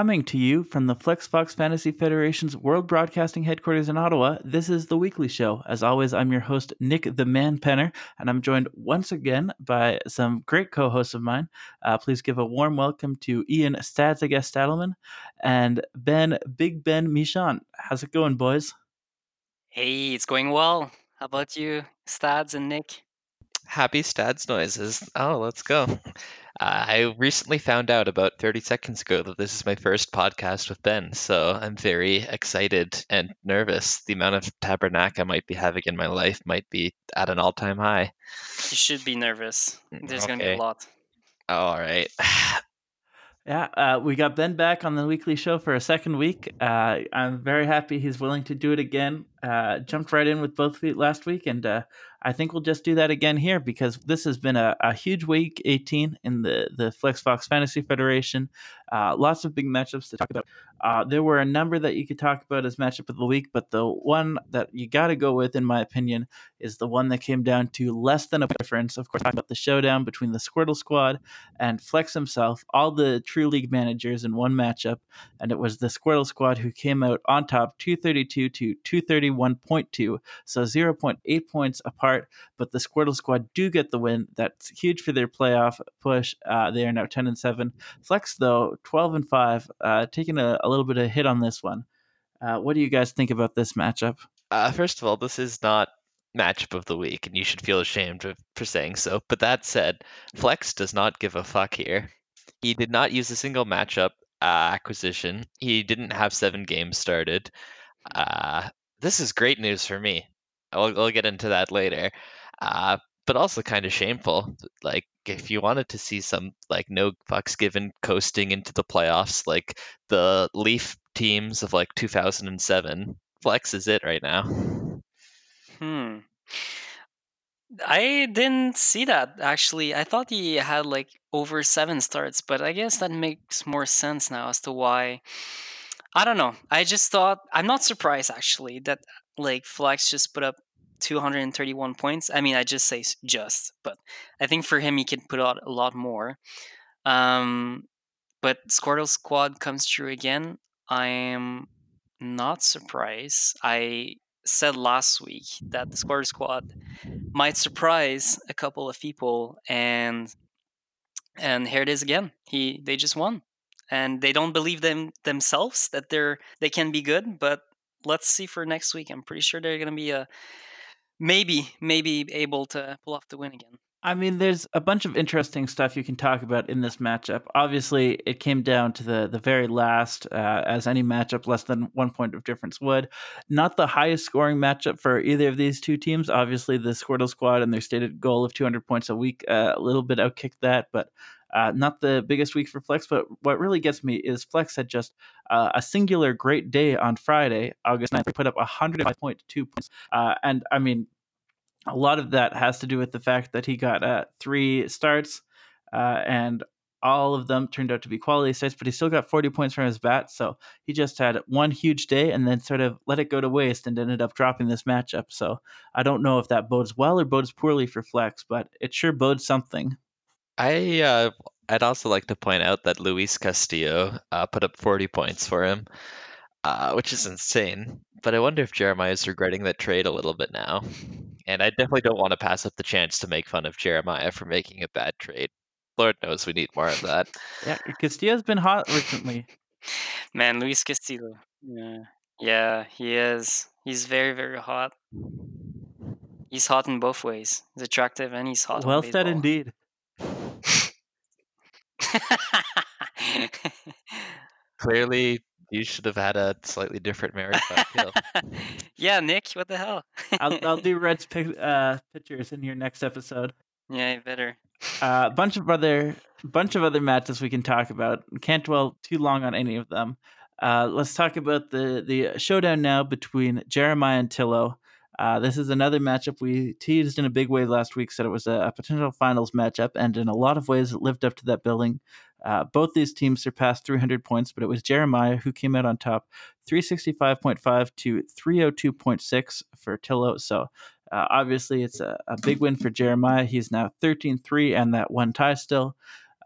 coming to you from the FlexFox Fantasy Federation's World Broadcasting headquarters in Ottawa. This is the weekly show. As always, I'm your host, Nick the Man Penner, and I'm joined once again by some great co hosts of mine. Uh, please give a warm welcome to Ian Stads, I guess, Stadelman, and Ben, Big Ben Michon. How's it going, boys? Hey, it's going well. How about you, Stads and Nick? Happy Stads noises. Oh, let's go. I recently found out about 30 seconds ago that this is my first podcast with Ben, so I'm very excited and nervous. The amount of tabernac I might be having in my life might be at an all time high. You should be nervous. There's going to be a lot. All right. Yeah, uh, we got Ben back on the weekly show for a second week. Uh, I'm very happy he's willing to do it again. Uh, jumped right in with both feet last week, and uh, I think we'll just do that again here because this has been a, a huge week 18 in the the FlexFox Fantasy Federation. Uh, lots of big matchups to talk about. Uh, there were a number that you could talk about as matchup of the week, but the one that you got to go with, in my opinion, is the one that came down to less than a difference. Of course, talking about the showdown between the Squirtle Squad and Flex himself, all the True League managers in one matchup, and it was the Squirtle Squad who came out on top, 232 to 231.2, so 0.8 points apart. But the Squirtle Squad do get the win. That's huge for their playoff push. Uh, they are now 10 and 7. Flex though, 12 and 5, uh, taking a, a little bit of a hit on this one. Uh, what do you guys think about this matchup? Uh, first of all, this is not matchup of the week, and you should feel ashamed for saying so. But that said, Flex does not give a fuck here. He did not use a single matchup uh, acquisition. He didn't have seven games started. Uh, this is great news for me. I'll, I'll get into that later. Uh, but also kind of shameful. Like if you wanted to see some like no fucks given coasting into the playoffs, like the Leaf teams of like 2007, Flex is it right now. Hmm. I didn't see that actually. I thought he had like over seven starts, but I guess that makes more sense now as to why. I don't know. I just thought I'm not surprised actually that like Flex just put up 231 points. I mean, I just say just, but I think for him he can put out a lot more. Um, but Squirtle Squad comes true again. I am not surprised. I said last week that the Squirtle Squad might surprise a couple of people, and and here it is again. He they just won, and they don't believe them themselves that they're they can be good. But let's see for next week. I'm pretty sure they're gonna be a maybe maybe able to pull off the win again. I mean, there's a bunch of interesting stuff you can talk about in this matchup. Obviously, it came down to the the very last, uh, as any matchup less than one point of difference would. Not the highest scoring matchup for either of these two teams. Obviously, the Squirtle Squad and their stated goal of 200 points a week uh, a little bit outkicked that, but uh, not the biggest week for Flex. But what really gets me is Flex had just uh, a singular great day on Friday, August 9th. He put up 105.2 points. Uh, and I mean, a lot of that has to do with the fact that he got uh, three starts uh, and all of them turned out to be quality starts, but he still got 40 points from his bat. So he just had one huge day and then sort of let it go to waste and ended up dropping this matchup. So I don't know if that bodes well or bodes poorly for Flex, but it sure bodes something. I uh, I'd also like to point out that Luis Castillo uh, put up 40 points for him, uh, which is insane. But I wonder if Jeremiah is regretting that trade a little bit now. And I definitely don't want to pass up the chance to make fun of Jeremiah for making a bad trade. Lord knows we need more of that. Yeah, Castillo's been hot recently. Man, Luis Castillo. Yeah, yeah, he is. He's very very hot. He's hot in both ways. He's attractive and he's hot. well said indeed. Clearly, you should have had a slightly different marriage by yeah, Nick, what the hell? I'll, I'll do Red's pic, uh, pictures in your next episode. yeah, you better. A uh, bunch of other bunch of other matches we can talk about. Can't dwell too long on any of them. Uh, let's talk about the the showdown now between Jeremiah and Tillo. Uh, this is another matchup we teased in a big way last week. Said it was a, a potential finals matchup, and in a lot of ways, it lived up to that billing. Uh, both these teams surpassed 300 points, but it was Jeremiah who came out on top, 365.5 to 302.6 for Tillo. So uh, obviously, it's a, a big win for Jeremiah. He's now 13 3 and that one tie still.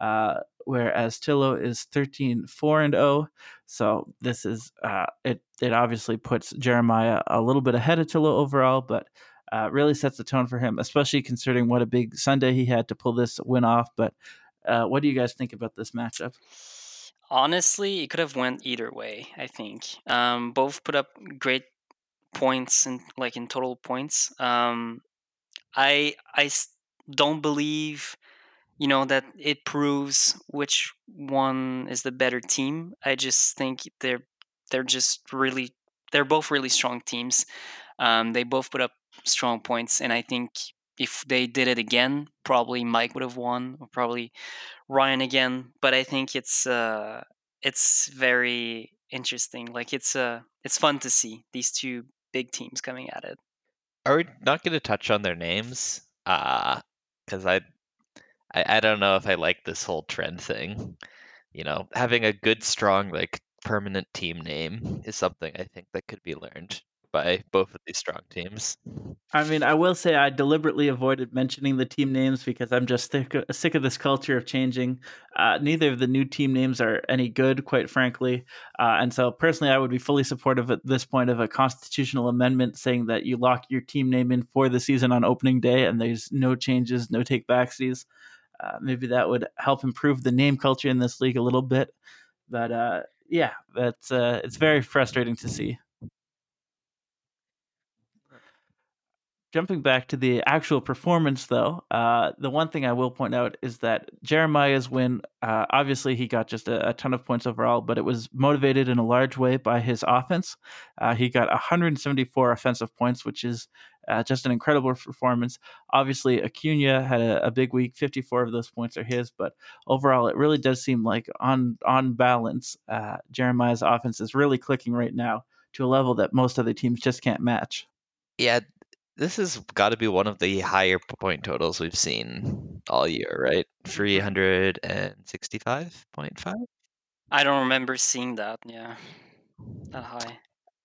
Uh, whereas Tillo is 13 4 and 0. So this is uh, it. It obviously puts Jeremiah a little bit ahead of Tillo overall, but uh, really sets the tone for him, especially considering what a big Sunday he had to pull this win off. But uh, what do you guys think about this matchup? Honestly, it could have went either way. I think um, both put up great points and like in total points. Um, I I don't believe you know that it proves which one is the better team. I just think they're they're just really they're both really strong teams. Um, they both put up strong points, and I think if they did it again, probably Mike would have won, or probably Ryan again. But I think it's uh, it's very interesting. Like it's uh, it's fun to see these two big teams coming at it. Are we not going to touch on their names? Uh, because I, I, I don't know if I like this whole trend thing. You know, having a good, strong, like permanent team name is something I think that could be learned by both of these strong teams. I mean, I will say I deliberately avoided mentioning the team names because I'm just sick of, sick of this culture of changing. Uh, neither of the new team names are any good, quite frankly. Uh, and so, personally, I would be fully supportive at this point of a constitutional amendment saying that you lock your team name in for the season on opening day and there's no changes, no take backsies. Uh, maybe that would help improve the name culture in this league a little bit. But uh, yeah, that's uh, it's very frustrating to see. jumping back to the actual performance, though, uh, the one thing I will point out is that Jeremiah's win, uh, obviously, he got just a, a, ton of points overall, but it was motivated in a large way by his offense. Uh, he got 174 offensive points, which is uh, just an incredible performance. Obviously, Acuna had a, a, big week; 54 of those points are his. But overall, it really does seem like on on balance, uh, Jeremiah's offense is really clicking right now to a level that most other teams just can't match. Yeah, this has got to be one of the higher point totals we've seen all year, right? 365.5? I don't remember seeing that. Yeah. That high.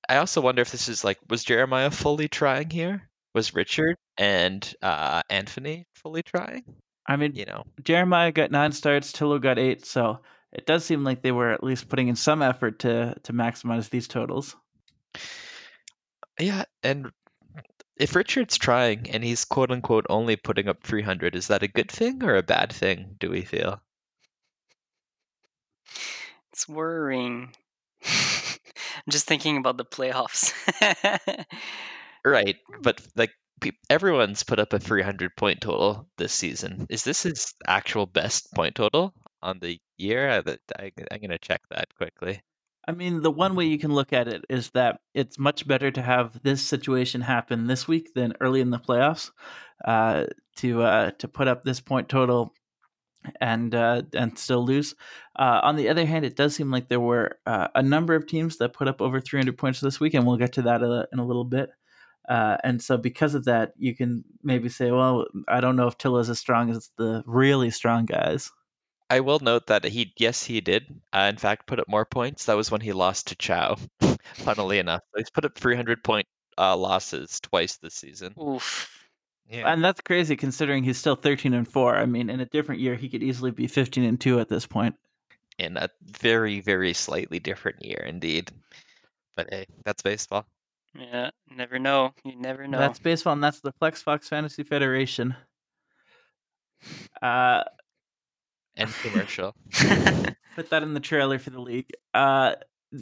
I also wonder if this is like, was Jeremiah fully trying here? Was Richard and uh, Anthony fully trying? I mean, you know, Jeremiah got nine starts, Tillo got eight, so it does seem like they were at least putting in some effort to to maximize these totals. Yeah, and if Richard's trying and he's quote unquote only putting up 300, is that a good thing or a bad thing, do we feel? It's worrying. I'm just thinking about the playoffs. right, but like everyone's put up a 300 point total this season. Is this his actual best point total on the year? I, I, I'm going to check that quickly. I mean, the one way you can look at it is that it's much better to have this situation happen this week than early in the playoffs. Uh, to uh, to put up this point total and uh, and still lose. Uh, on the other hand, it does seem like there were uh, a number of teams that put up over 300 points this week, and we'll get to that in a little bit. Uh, and so, because of that, you can maybe say, "Well, I don't know if Tillo is as strong as the really strong guys." I will note that he, yes, he did. Uh, in fact, put up more points. That was when he lost to Chow. Funnily enough, he's put up 300 point uh, losses twice this season. Oof. Yeah. And that's crazy considering he's still 13 and 4. I mean, in a different year, he could easily be 15 and 2 at this point. In a very, very slightly different year, indeed. But hey, that's baseball. Yeah, never know. You never know. That's baseball, and that's the Flex Fox Fantasy Federation. Uh, and commercial. Put that in the trailer for the league. Uh,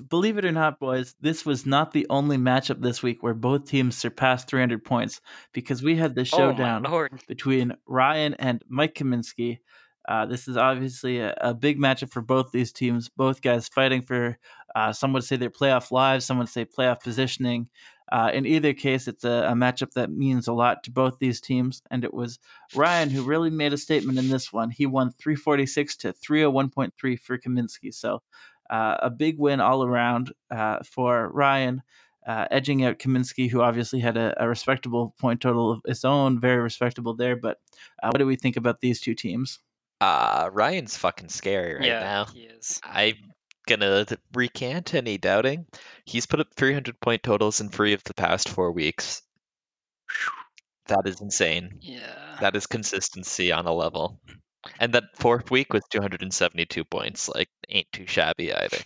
believe it or not, boys, this was not the only matchup this week where both teams surpassed 300 points because we had the oh showdown oh between Ryan and Mike Kaminsky. Uh, this is obviously a, a, big matchup for both these teams. Both guys fighting for, uh, some would say their playoff lives, some would say playoff positioning. Uh, in either case, it's a, a, matchup that means a lot to both these teams. And it was Ryan who really made a statement in this one. He won 346 to 301.3 for Kaminsky. So uh, a big win all around uh, for Ryan. Uh, edging out Kaminsky, who obviously had a, a, respectable point total of its own, very respectable there. But uh, what do we think about these two teams? Uh, Ryan's fucking scary right yeah, now. He is. I'm gonna recant any doubting. He's put up 300 point totals in three of the past four weeks. That is insane. Yeah. That is consistency on a level. And that fourth week was 272 points. Like, ain't too shabby either.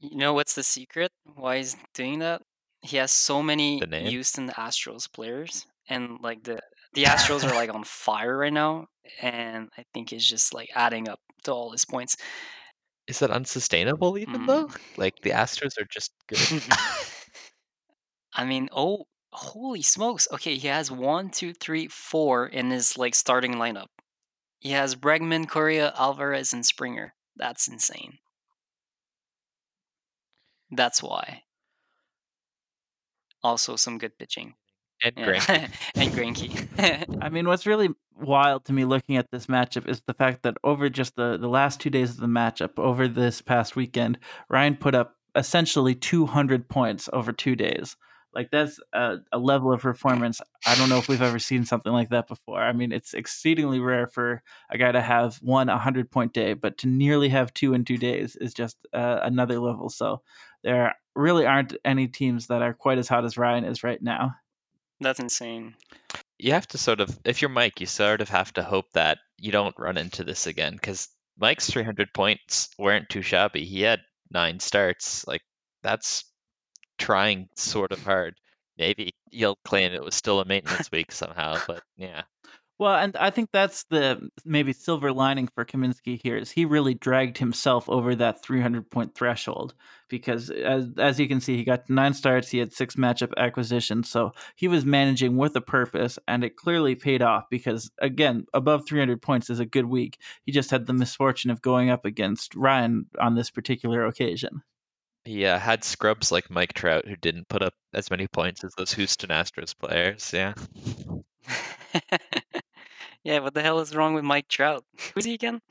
You know what's the secret? Why he's doing that? He has so many? Houston Astros players, and like the the Astros are like on fire right now, and I think it's just like adding up to all his points. Is that unsustainable even Mm. though? Like the Astros are just good. I mean, oh, holy smokes! Okay, he has one, two, three, four in his like starting lineup. He has Bregman, Correa, Alvarez, and Springer. That's insane. That's why. Also, some good pitching. and Yeah. Greinke. and Granky. I mean, what's really wild to me looking at this matchup is the fact that over just the, the last two days of the matchup, over this past weekend, Ryan put up essentially 200 points over two days. Like, that's a, a level of performance. I don't know if we've ever seen something like that before. I mean, it's exceedingly rare for a guy to have one 100 point day, but to nearly have two in two days is just uh, another level. So, there really aren't any teams that are quite as hot as Ryan is right now. That's insane. You have to sort of, if you're Mike, you sort of have to hope that you don't run into this again because Mike's 300 points weren't too shabby. He had nine starts. Like, that's trying sort of hard. Maybe you'll claim it was still a maintenance week somehow, but yeah. Well, and I think that's the maybe silver lining for Kaminsky here is he really dragged himself over that 300 point threshold because as as you can see, he got nine starts, he had six matchup acquisitions, so he was managing with a purpose, and it clearly paid off because again, above 300 points is a good week. He just had the misfortune of going up against Ryan on this particular occasion. He uh, had scrubs like Mike Trout who didn't put up as many points as those Houston Astros players. Yeah. yeah, what the hell is wrong with Mike Trout? Who's he again?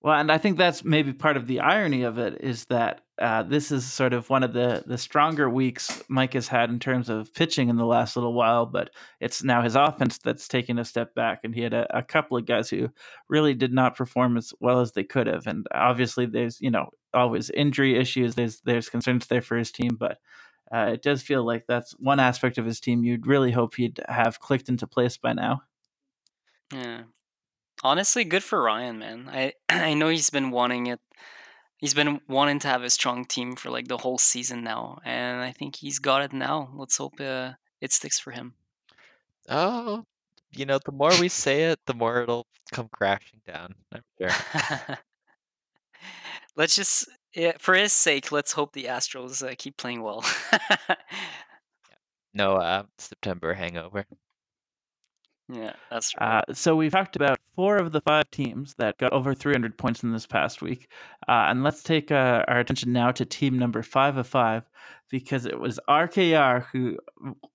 Well, and I think that's maybe part of the irony of it is that uh, this is sort of one of the the stronger weeks Mike has had in terms of pitching in the last little while, but it's now his offense that's taken a step back, and he had a, a couple of guys who really did not perform as well as they could have, and obviously there's you know always injury issues, there's there's concerns there for his team, but. Uh, it does feel like that's one aspect of his team you'd really hope he'd have clicked into place by now. yeah. Honestly, good for Ryan, man. I I know he's been wanting it. He's been wanting to have a strong team for like the whole season now, and I think he's got it now. Let's hope uh, it sticks for him. Oh, you know, the more we say it, the more it'll come crashing down. I'm sure. let's just, yeah, for his sake, let's hope the Astros uh, keep playing well. No uh, September hangover. yeah, that's right. Uh, so we've talked about four of the five teams that got over 300 points in this past week, uh, and let's take uh, our attention now to team number five of five because it was RKR who,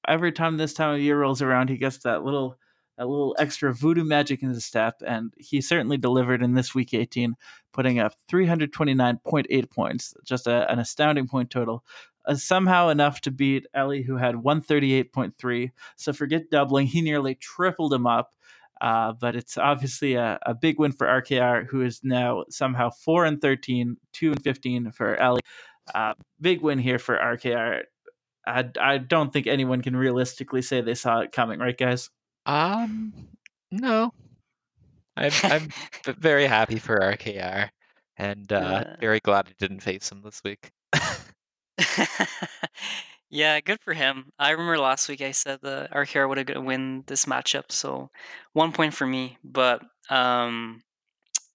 every time this time of year rolls around, he gets that little a little extra voodoo magic in his step, and he certainly delivered in this week 18, putting up 329.8 points, just a, an astounding point total. Uh, somehow enough to beat Ellie, who had 138.3. So forget doubling, he nearly tripled him up. Uh, but it's obviously a, a, big win for RKR, who is now somehow 4 and 13, 2 and 15 for Ellie. Uh, big win here for RKR. I, I don't think anyone can realistically say they saw it coming, right, guys? Um, no. I'm I'm very happy for RKR, and uh, very glad I didn't face him this week. yeah, good for him. I remember last week I said that RKR would have to win this matchup, so one point for me. But um,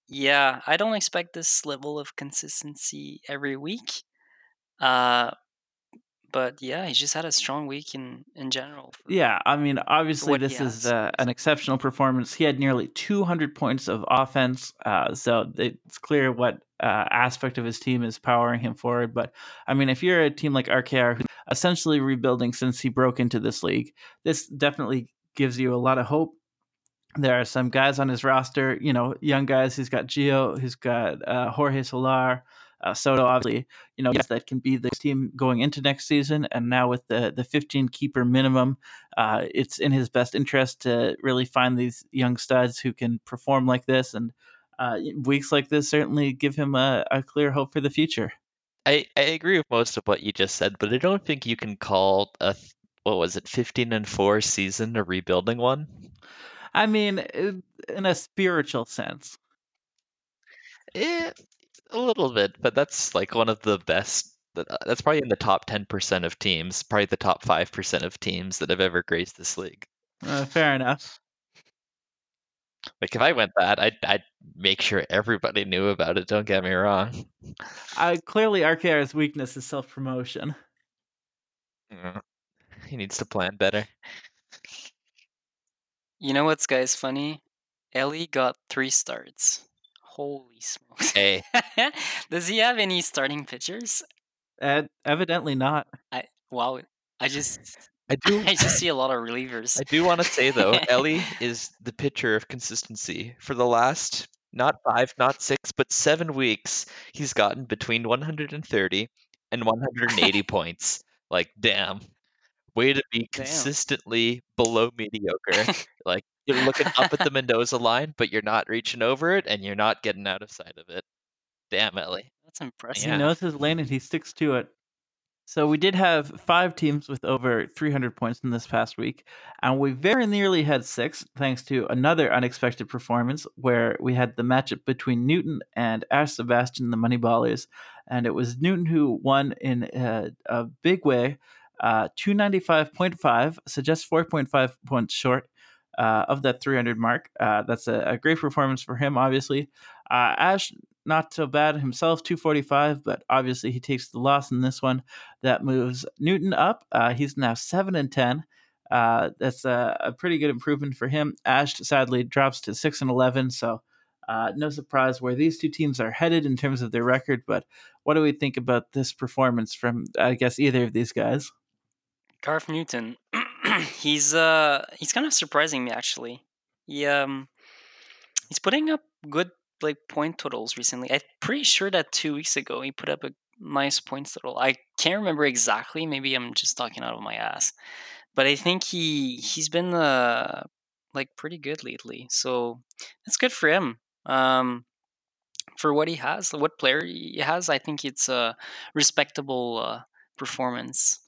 yeah, I don't expect this level of consistency every week. Uh, but yeah, he just had a strong week in in general. Yeah, I mean, obviously, this is uh, an exceptional performance. He had nearly 200 points of offense, uh, so it's clear what uh, aspect of his team is powering him forward. But I mean, if you're a team like RKR, who's essentially rebuilding since he broke into this league, this definitely gives you a lot of hope. There are some guys on his roster, you know, young guys. He's got Gio, he's got uh, Jorge Soler, uh, Soto, obviously, you know, yes, that can be the team going into next season. And now with the the 15 keeper minimum, uh, it's in his best interest to really find these young studs who can perform like this. And uh, weeks like this certainly give him a, a clear hope for the future. I, I agree with most of what you just said, but I don't think you can call a what was it, 15 and 4 season a rebuilding one? I mean, in a spiritual sense. Eh, a little bit, but that's like one of the best. Uh, that's probably in the top 10% of teams, probably the top 5% of teams that have ever graced this league. Uh, fair enough. Like if I went that, I'd, I'd make sure everybody knew about it. Don't get me wrong. Uh, clearly, RKR's weakness is self promotion. Mm. He needs to plan better. You know what's guys funny? Ellie got three starts. Holy smokes! Hey, Does he have any starting pitchers? Ed, evidently not. I wow. I just I do. I just see a lot of relievers. I do want to say though, Ellie is the pitcher of consistency. For the last not five, not six, but seven weeks, he's gotten between 130 and 180 points. Like, damn. Way to be Damn. consistently below mediocre. like, you're looking up at the Mendoza line, but you're not reaching over it and you're not getting out of sight of it. Damn, Ellie. That's impressive. He Yeah. knows his lane and he sticks to it. So we did have five teams with over 300 points in this past week, and we very nearly had six thanks to another unexpected performance where we had the matchup between Newton and Ash Sebastian, the Moneyballers, and it was Newton who won in a, a big way, uh, 295.5, so just 4.5 points short. Uh, of that 300 mark. Uh, that's a, a great performance for him, obviously. Uh, Ash, not so bad himself, 245, but obviously he takes the loss in this one. That moves Newton up. Uh, he's now 7 and 10. Uh, that's a, a pretty good improvement for him. Ash sadly drops to 6 and 11, so uh, no surprise where these two teams are headed in terms of their record. But what do we think about this performance from, I guess, either of these guys? Garth Newton. he's uh he's kind of surprising me actually. He um he's putting up good like point totals recently. I'm pretty sure that two weeks ago he put up a nice points total. I can't remember exactly. Maybe I'm just talking out of my ass, but I think he he's been uh like pretty good lately. So that's good for him. Um, for what he has, what player he has, I think it's a respectable uh, performance.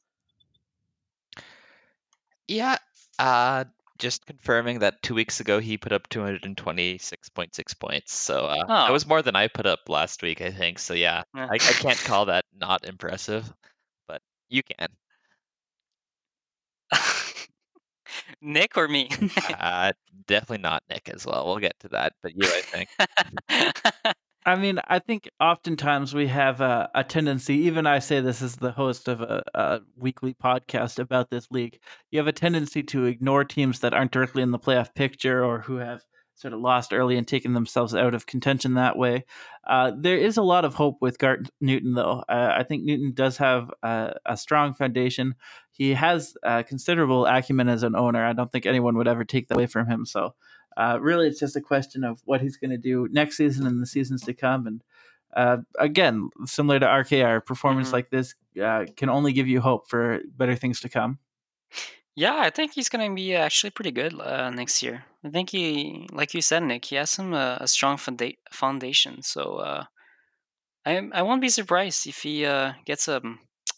Yeah. Uh, just confirming that two weeks ago he put up 226.6 points. So uh, that Oh. was more than I put up last week, I think. So yeah, Yeah. I, I can't call that not impressive, but you can. Nick or me? Uh, definitely not Nick as well. We'll get to that, but you, I think. I mean, I think oftentimes we have a, a tendency, even I say this as the host of a, a weekly podcast about this league, you have a tendency to ignore teams that aren't directly in the playoff picture or who have sort of lost early and taken themselves out of contention that way. Uh, there is a lot of hope with Garth Newton, though. Uh, I think Newton does have a, a strong foundation. He has uh, considerable acumen as an owner. I don't think anyone would ever take that away from him. So, uh, really, it's just a question of what he's going to do next season and the seasons to come. And uh, again, similar to RKR, a performance Mhm. like this uh, can only give you hope for better things to come. yeah, I think he's gonna be actually pretty good uh, next year. I think he, like you said, Nick, he has some uh, a strong fonda- foundation. So uh, I I won't be surprised if he uh, gets a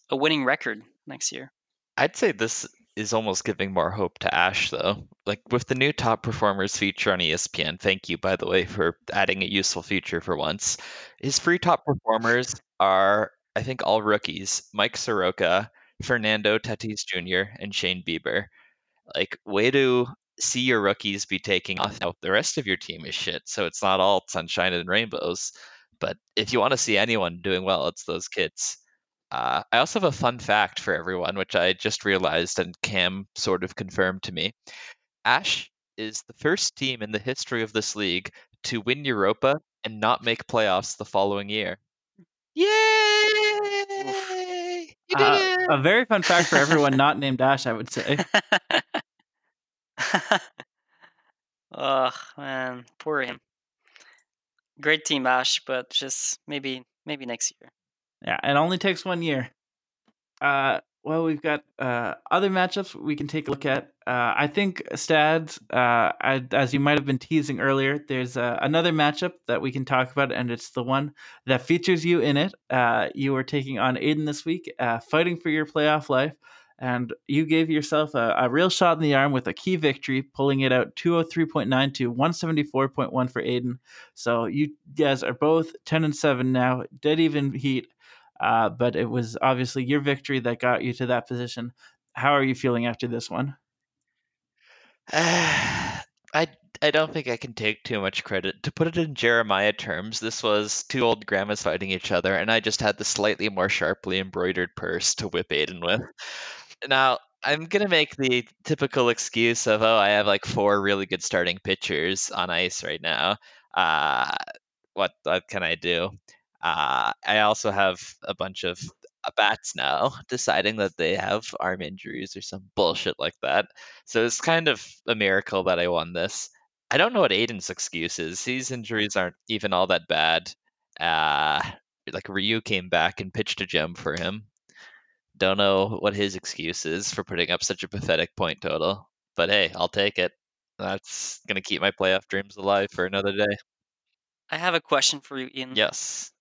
a winning record next year. I'd say this is almost giving more hope to Ash, though. Like with the new top performers feature on ESPN, thank you, by the way, for adding a useful feature for once. His free top performers are, I think, all rookies Mike Soroka, Fernando Tatis Jr., and Shane Bieber. Like, way to see your rookies be taking off. Now, the rest of your team is shit, so it's not all sunshine and rainbows. But if you want to see anyone doing well, it's those kids. Uh, I also have a fun fact for everyone, which I just realized and Cam sort of confirmed to me. Ash is the first team in the history of this league to win Europa and not make playoffs the following year. Yay! You did Uh, it! a very fun fact for everyone not named Ash, I would say. Ugh, man, poor him. Great team, Ash, but just maybe maybe next year. Yeah, it only takes one year. Uh, well, we've got uh, other matchups we can take a look at. Uh, I think Stads, uh, I, as you might have been teasing earlier, there's uh, another matchup that we can talk about, and it's the one that features you in it. Uh, you are taking on Aiden this week, uh, fighting for your playoff life. and you gave yourself a, a, real shot in the arm with a key victory, pulling it out 203.9 to 174.1 for Aiden. So you guys are both 10 and 7 now, dead even heat. Uh, but it was obviously your victory that got you to that position. How are you feeling after this one? I I don't think I can take too much credit. To put it in Jeremiah terms, this was two old grandmas fighting each other, and I just had the slightly more sharply embroidered purse to whip Aiden with. Now, I'm gonna make the typical excuse of, oh, I have like four really good starting pitchers on ice right now. Uh, what what can I do? Uh, I also have a bunch of uh, bats now deciding that they have arm injuries or some bullshit like that. So it's kind of a miracle that I won this. I don't know what Aiden's excuse is. These injuries aren't even all that bad. Uh, like Ryu came back and pitched a gem for him. Don't know what his excuse is for putting up such a pathetic point total, but hey, I'll take it. That's gonna keep my playoff dreams alive for another day. I have a question for you, Ian. Yes.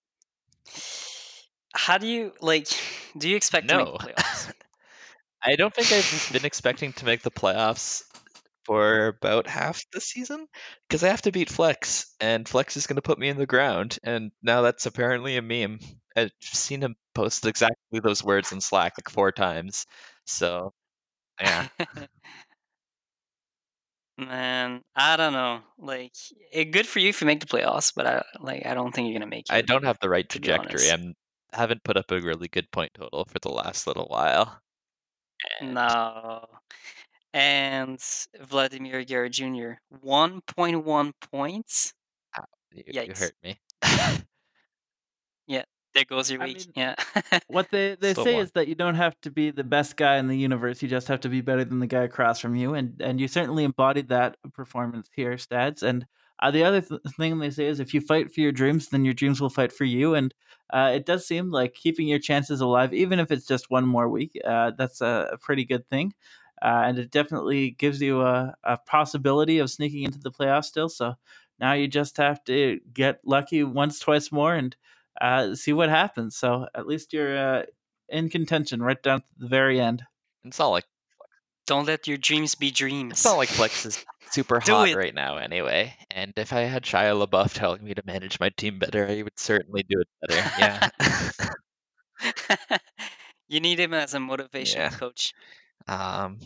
How do you like? Do you expect no. to make the playoffs? I don't think I've been expecting to make the playoffs for about half the season because I have to beat Flex, and Flex is going to put me in the ground, and now that's apparently a meme. I've seen him post exactly those words in Slack like four times. So, yeah. Man, I don't know. Like, it, good for you if you make the playoffs, but I like I don't think you're gonna make it. I don't have the right trajectory. I haven't put up a really good point total for the last little while. Eh, and... No. And Vladimir Guerrero Jr. 1.1 points. You, you hurt me. there goes your I week. Mean, yeah. what they, they say is that you don't have to be the best guy in the universe. You just have to be better than the guy across from you. And, and you certainly embodied that performance here, Stads. And uh, the other th- thing they say is if you fight for your dreams, then your dreams will fight for you. And uh, it does seem like keeping your chances alive, even if it's just one more week, uh, that's a, a, pretty good thing. Uh, and it definitely gives you a, a possibility of sneaking into the playoffs still. So now you just have to get lucky once, twice more, and uh, see what happens. So at least you're uh, in contention right down to the very end. It's not like don't let your dreams be dreams. It's not like Flex is super hot it. right now, anyway. And if I had Shia LaBeouf telling me to manage my team better, I would certainly do it better. Yeah. you need him as a motivation yeah. coach. Um,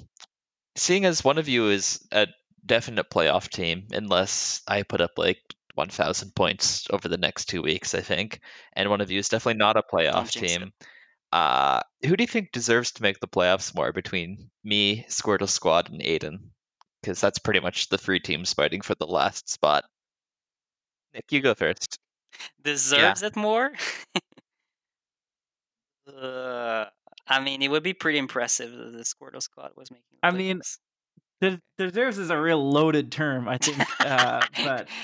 seeing as one of you is a definite playoff team, unless I put up like 1,000 points over the next two weeks, I think. And one of you is definitely not a playoff team. Uh, who do you think deserves to make the playoffs more between me, Squirtle Squad, and Aiden? Because that's pretty much the three teams fighting for the last spot. Nick, you go first. Deserves yeah. it more? uh, I mean, it would be pretty impressive if the Squirtle Squad was making. I mean, deserves is a real loaded term, I think. Uh, but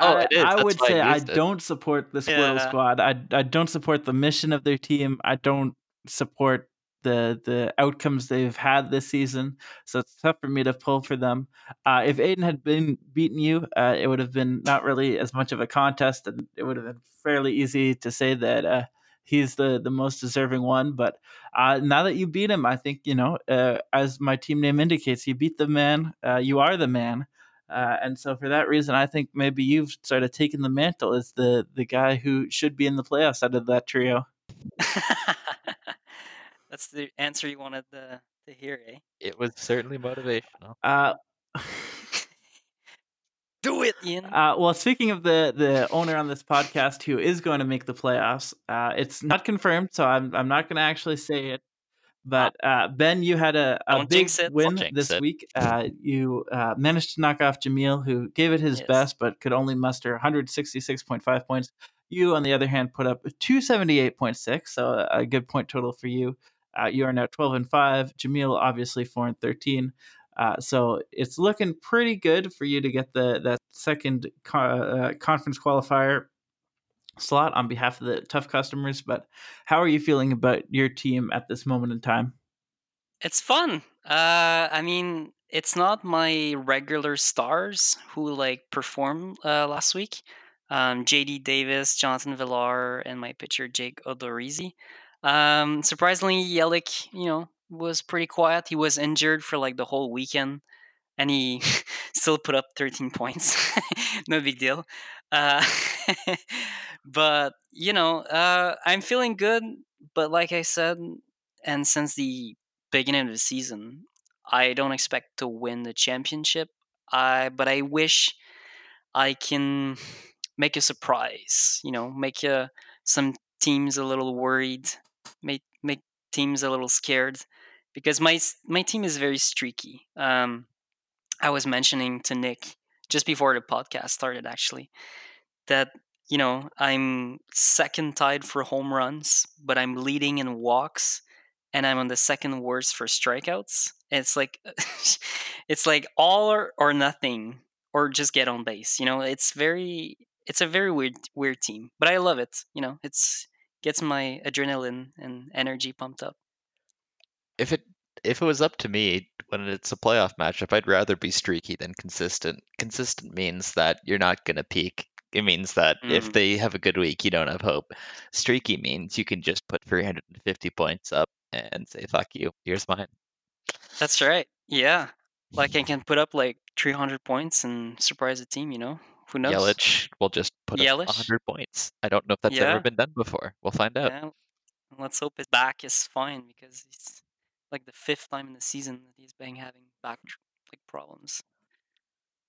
Oh, I. I would say I, I don't support the Squirtle yeah. Squad. I I don't support the mission of their team. I don't support the the outcomes they've had this season. So it's tough for me to pull for them. Uh, if Aiden had been beaten you, uh, it would have been not really as much of a contest, and it would have been fairly easy to say that uh, he's the the most deserving one. But uh, now that you beat him, I think you know, uh, as my team name indicates, you beat the man. Uh, you are the man. Uh, and so for that reason, I think maybe you've sort of taken the mantle as the the guy who should be in the playoffs out of that trio. That's the answer you wanted to, to hear, eh? It was certainly motivational. Uh, Do it, Ian. Uh, well, speaking of the the owner on this podcast who is going to make the playoffs, uh, it's not confirmed, so I'm I'm not going to actually say it. But uh, Ben, you had a, a big win this it. week. Uh, you uh, managed to knock off Jamil, who gave it his yes. best, but could only muster 166.5 points. You, on the other hand, put up 278.6, so a good point total for you. Uh, you are now 12 and 5. Jamil, obviously, 4 and 13. Uh, so it's looking pretty good for you to get the that second co- uh, conference qualifier slot on behalf of the tough customers. But how are you feeling about your team at this moment in time? It's fun. Uh, I mean, it's not my regular stars who like perform uh, last week. Um, JD Davis, Jonathan Villar, and my pitcher Jake Odorizzi. Um, surprisingly, Yelich, you know, was pretty quiet. He was injured for like the whole weekend, and he still put up 13 points. no big deal. Uh, but you know, uh, I'm feeling good. But like I said, and since the beginning of the season, I don't expect to win the championship. I but I wish I can make a surprise. You know, make a, some teams a little worried, make make teams a little scared, because my my team is very streaky. Um, I was mentioning to Nick just before the podcast started, actually, that you know I'm second tied for home runs, but I'm leading in walks, and I'm on the second worst for strikeouts. It's like it's like all or, or nothing, or just get on base. You know, it's very it's a very weird weird team, but I love it. You know, it's gets my adrenaline and energy pumped up. If it if it was up to me when it's a playoff matchup, I'd rather be streaky than consistent. Consistent means that you're not gonna peak. It means that if Mhm. they have a good week, you don't have hope. Streaky means you can just put 350 points up and say "fuck you." Here's mine. That's right. Yeah, like I can put up like 300 points and surprise the team. You know, who knows? Yelich will just put up Yelich? 100 points. I don't know if that's ever been done before. We'll find out. Yeah. Let's hope his back is fine because it's like the fifth time in the season that he's been having back like problems.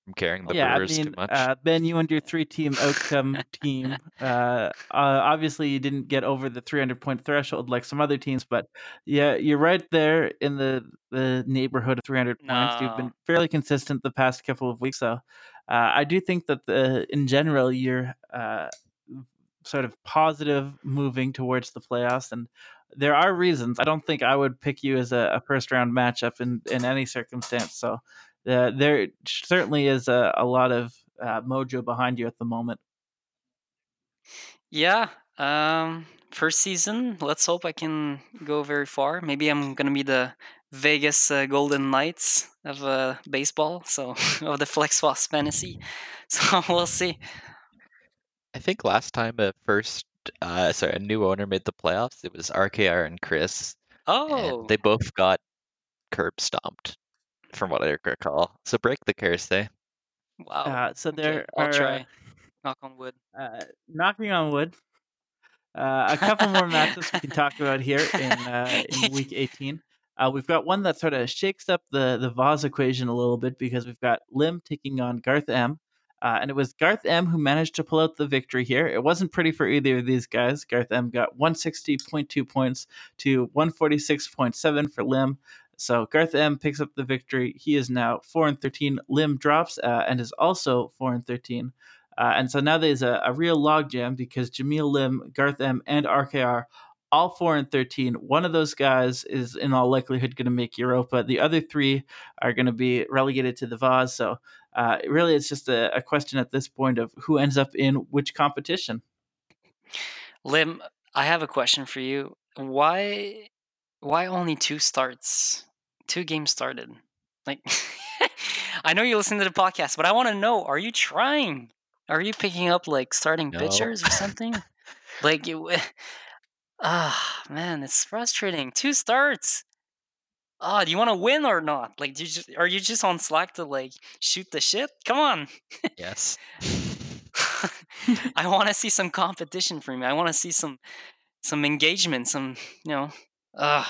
I'm carrying the yeah, I Brewers too mean, much. uh, Ben, you and your three-team outcome team. Uh, uh, obviously, you didn't get over the 300-point threshold like some other teams, but yeah, you're right there in the the neighborhood of 300 points. You've been fairly consistent the past couple of weeks, so uh, I do think that the in general you're uh, sort of positive moving towards the playoffs, and there are reasons. I don't think I would pick you as a, a first round matchup in in any circumstance. So uh, there certainly is a, a lot of uh, mojo behind you at the moment. Yeah. Um. First season. Let's hope I can go very far. Maybe I'm gonna be the Vegas uh, Golden Knights of uh, baseball. So of the Flex Boss fantasy. So we'll see. I think last time a first, uh, sorry, a new owner made the playoffs, it was RKR and Chris, Oh. and they both got curb stomped, from what I recall. So break the curse, eh? Wow. Uh, so Okay, there I'll are try. Knock on wood. uh, knocking on wood. Uh, a couple more matches we can talk about here in uh, in week 18. Uh, we've got one that sort of shakes up the the Vaz equation a little bit because we've got Lim taking on Garth M. Uh, and it was Garth M who managed to pull out the victory here. It wasn't pretty for either of these guys. Garth M got 160.2 points to 146.7 for Lim. So Garth M picks up the victory. He is now 4 and 13. Lim drops uh, and is also 4 and 13. Uh, and so now there's a, a real logjam because Jamil Lim, Garth M, and RKR all four and 13. One of those guys is in all likelihood going to make Europa. The other three are going to be relegated to the Vaz. So uh, really, it's just a, a, question at this point of who ends up in which competition. Lim, I have a question for you. Why, why only two starts? Two games started. Like, I know you listen to the podcast, but I want to know: Are you trying? Are you picking up like starting No. pitchers or something? like, you, ah, man, it's frustrating. Two starts. Oh, do you want to win or not? Like, do you just, are you just on Slack to like shoot the shit? Come on. Yes. I want to see some competition from you. I want to see some some engagement. Some you know. Ugh,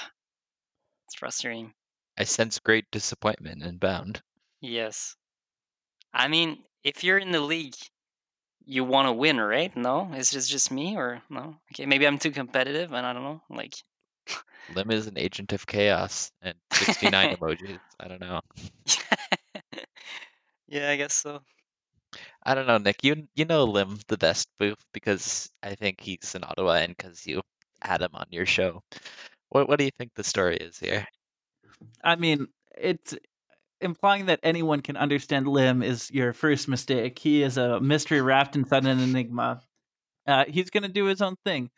it's frustrating. I sense great disappointment inbound. Yes. I mean, if you're in the league, you want to win, right? No, is this just me or no? Okay, maybe I'm too competitive, and I don't know. Like, Lim is an agent of chaos and 69 emojis. I don't know. yeah, I guess so. I don't know, Nick. You you know Lim the best booth because I think he's an Ottawa and because you had him on your show. What what do you think the story is here? I mean, it's implying that anyone can understand Lim is your first mistake. He is a mystery wrapped inside an enigma. Uh, he's going to do his own thing.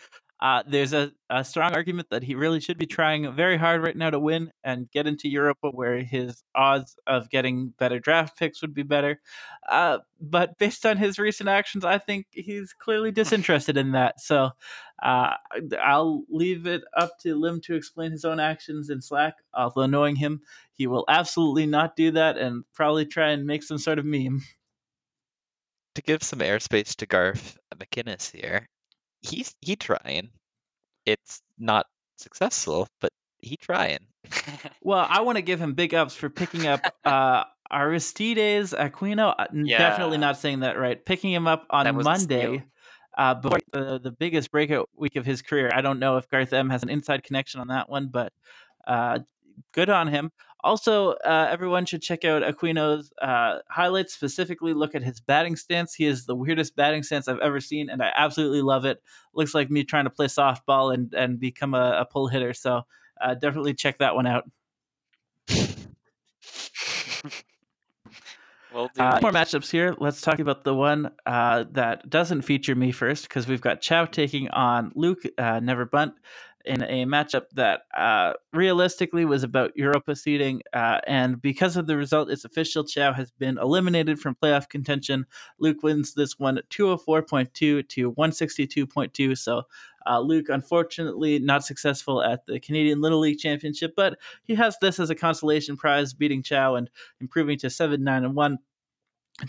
Uh, there's a, a strong argument that he really should be trying very hard right now to win and get into Europa, where his odds of getting better draft picks would be better. Uh, but based on his recent actions, I think he's clearly disinterested in that. So uh, I'll leave it up to Lim to explain his own actions in Slack. Although knowing him, he will absolutely not do that and probably try and make some sort of meme. To give some airspace to Garth McInnes here, he's he trying. It's not successful, but he trying. well, I want to give him big ups for picking up uh, Aristides Aquino. Uh, yeah. Definitely not saying that right. Picking him up on Monday. Uh, before the, the biggest breakout week of his career. I don't know if Garth M has an inside connection on that one, but uh, good on him. Also, uh, everyone should check out Aquino's uh, highlights. Specifically, look at his batting stance. He is the weirdest batting stance I've ever seen, and I absolutely love it. Looks like me trying to play softball and and become a, a pull hitter. So uh, definitely check that one out. Well, uh, more matchups here. Let's talk about the one uh, that doesn't feature me first because we've got Chow taking on Luke uh, Never Bunt in a matchup that uh, realistically was about Europa seeding. Uh, and because of the result, it's official. Chow has been eliminated from playoff contention. Luke wins this one 204.2 to 162.2. So uh, Luke, unfortunately, not successful at the Canadian Little League Championship, but he has this as a consolation prize, beating Chow and improving to 7 9 and 1.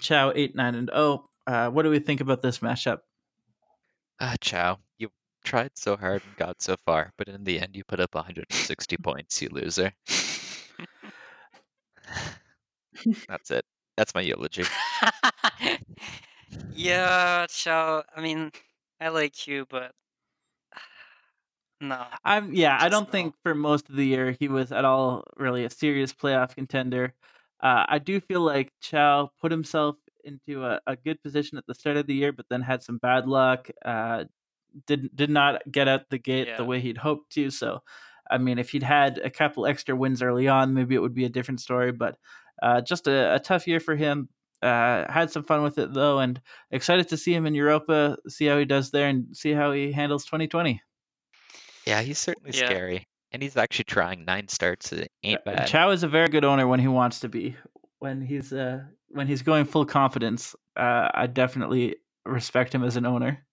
Chow 8 9 and 0. Uh, what do we think about this matchup? Uh, Chow, you tried so hard and got so far, but in the end you put up 160 points, you loser. That's it. That's my eulogy. yeah, Chow. I mean, I like you, but no. I'm yeah, I don't no. think for most of the year he was at all really a serious playoff contender. Uh, I do feel like Chow put himself into a, a, good position at the start of the year, but then had some bad luck. Uh, did did not get out the gate yeah. the way he'd hoped to. So, I mean, if he'd had a couple extra wins early on, maybe it would be a different story. But uh, just a, a, tough year for him. Uh, had some fun with it though, and excited to see him in Europa, see how he does there, and see how he handles 2020. Yeah, he's certainly yeah. scary, and he's actually trying nine starts. It ain't bad. Chow is a very good owner when he wants to be. When he's uh, when he's going full confidence, uh, I definitely respect him as an owner.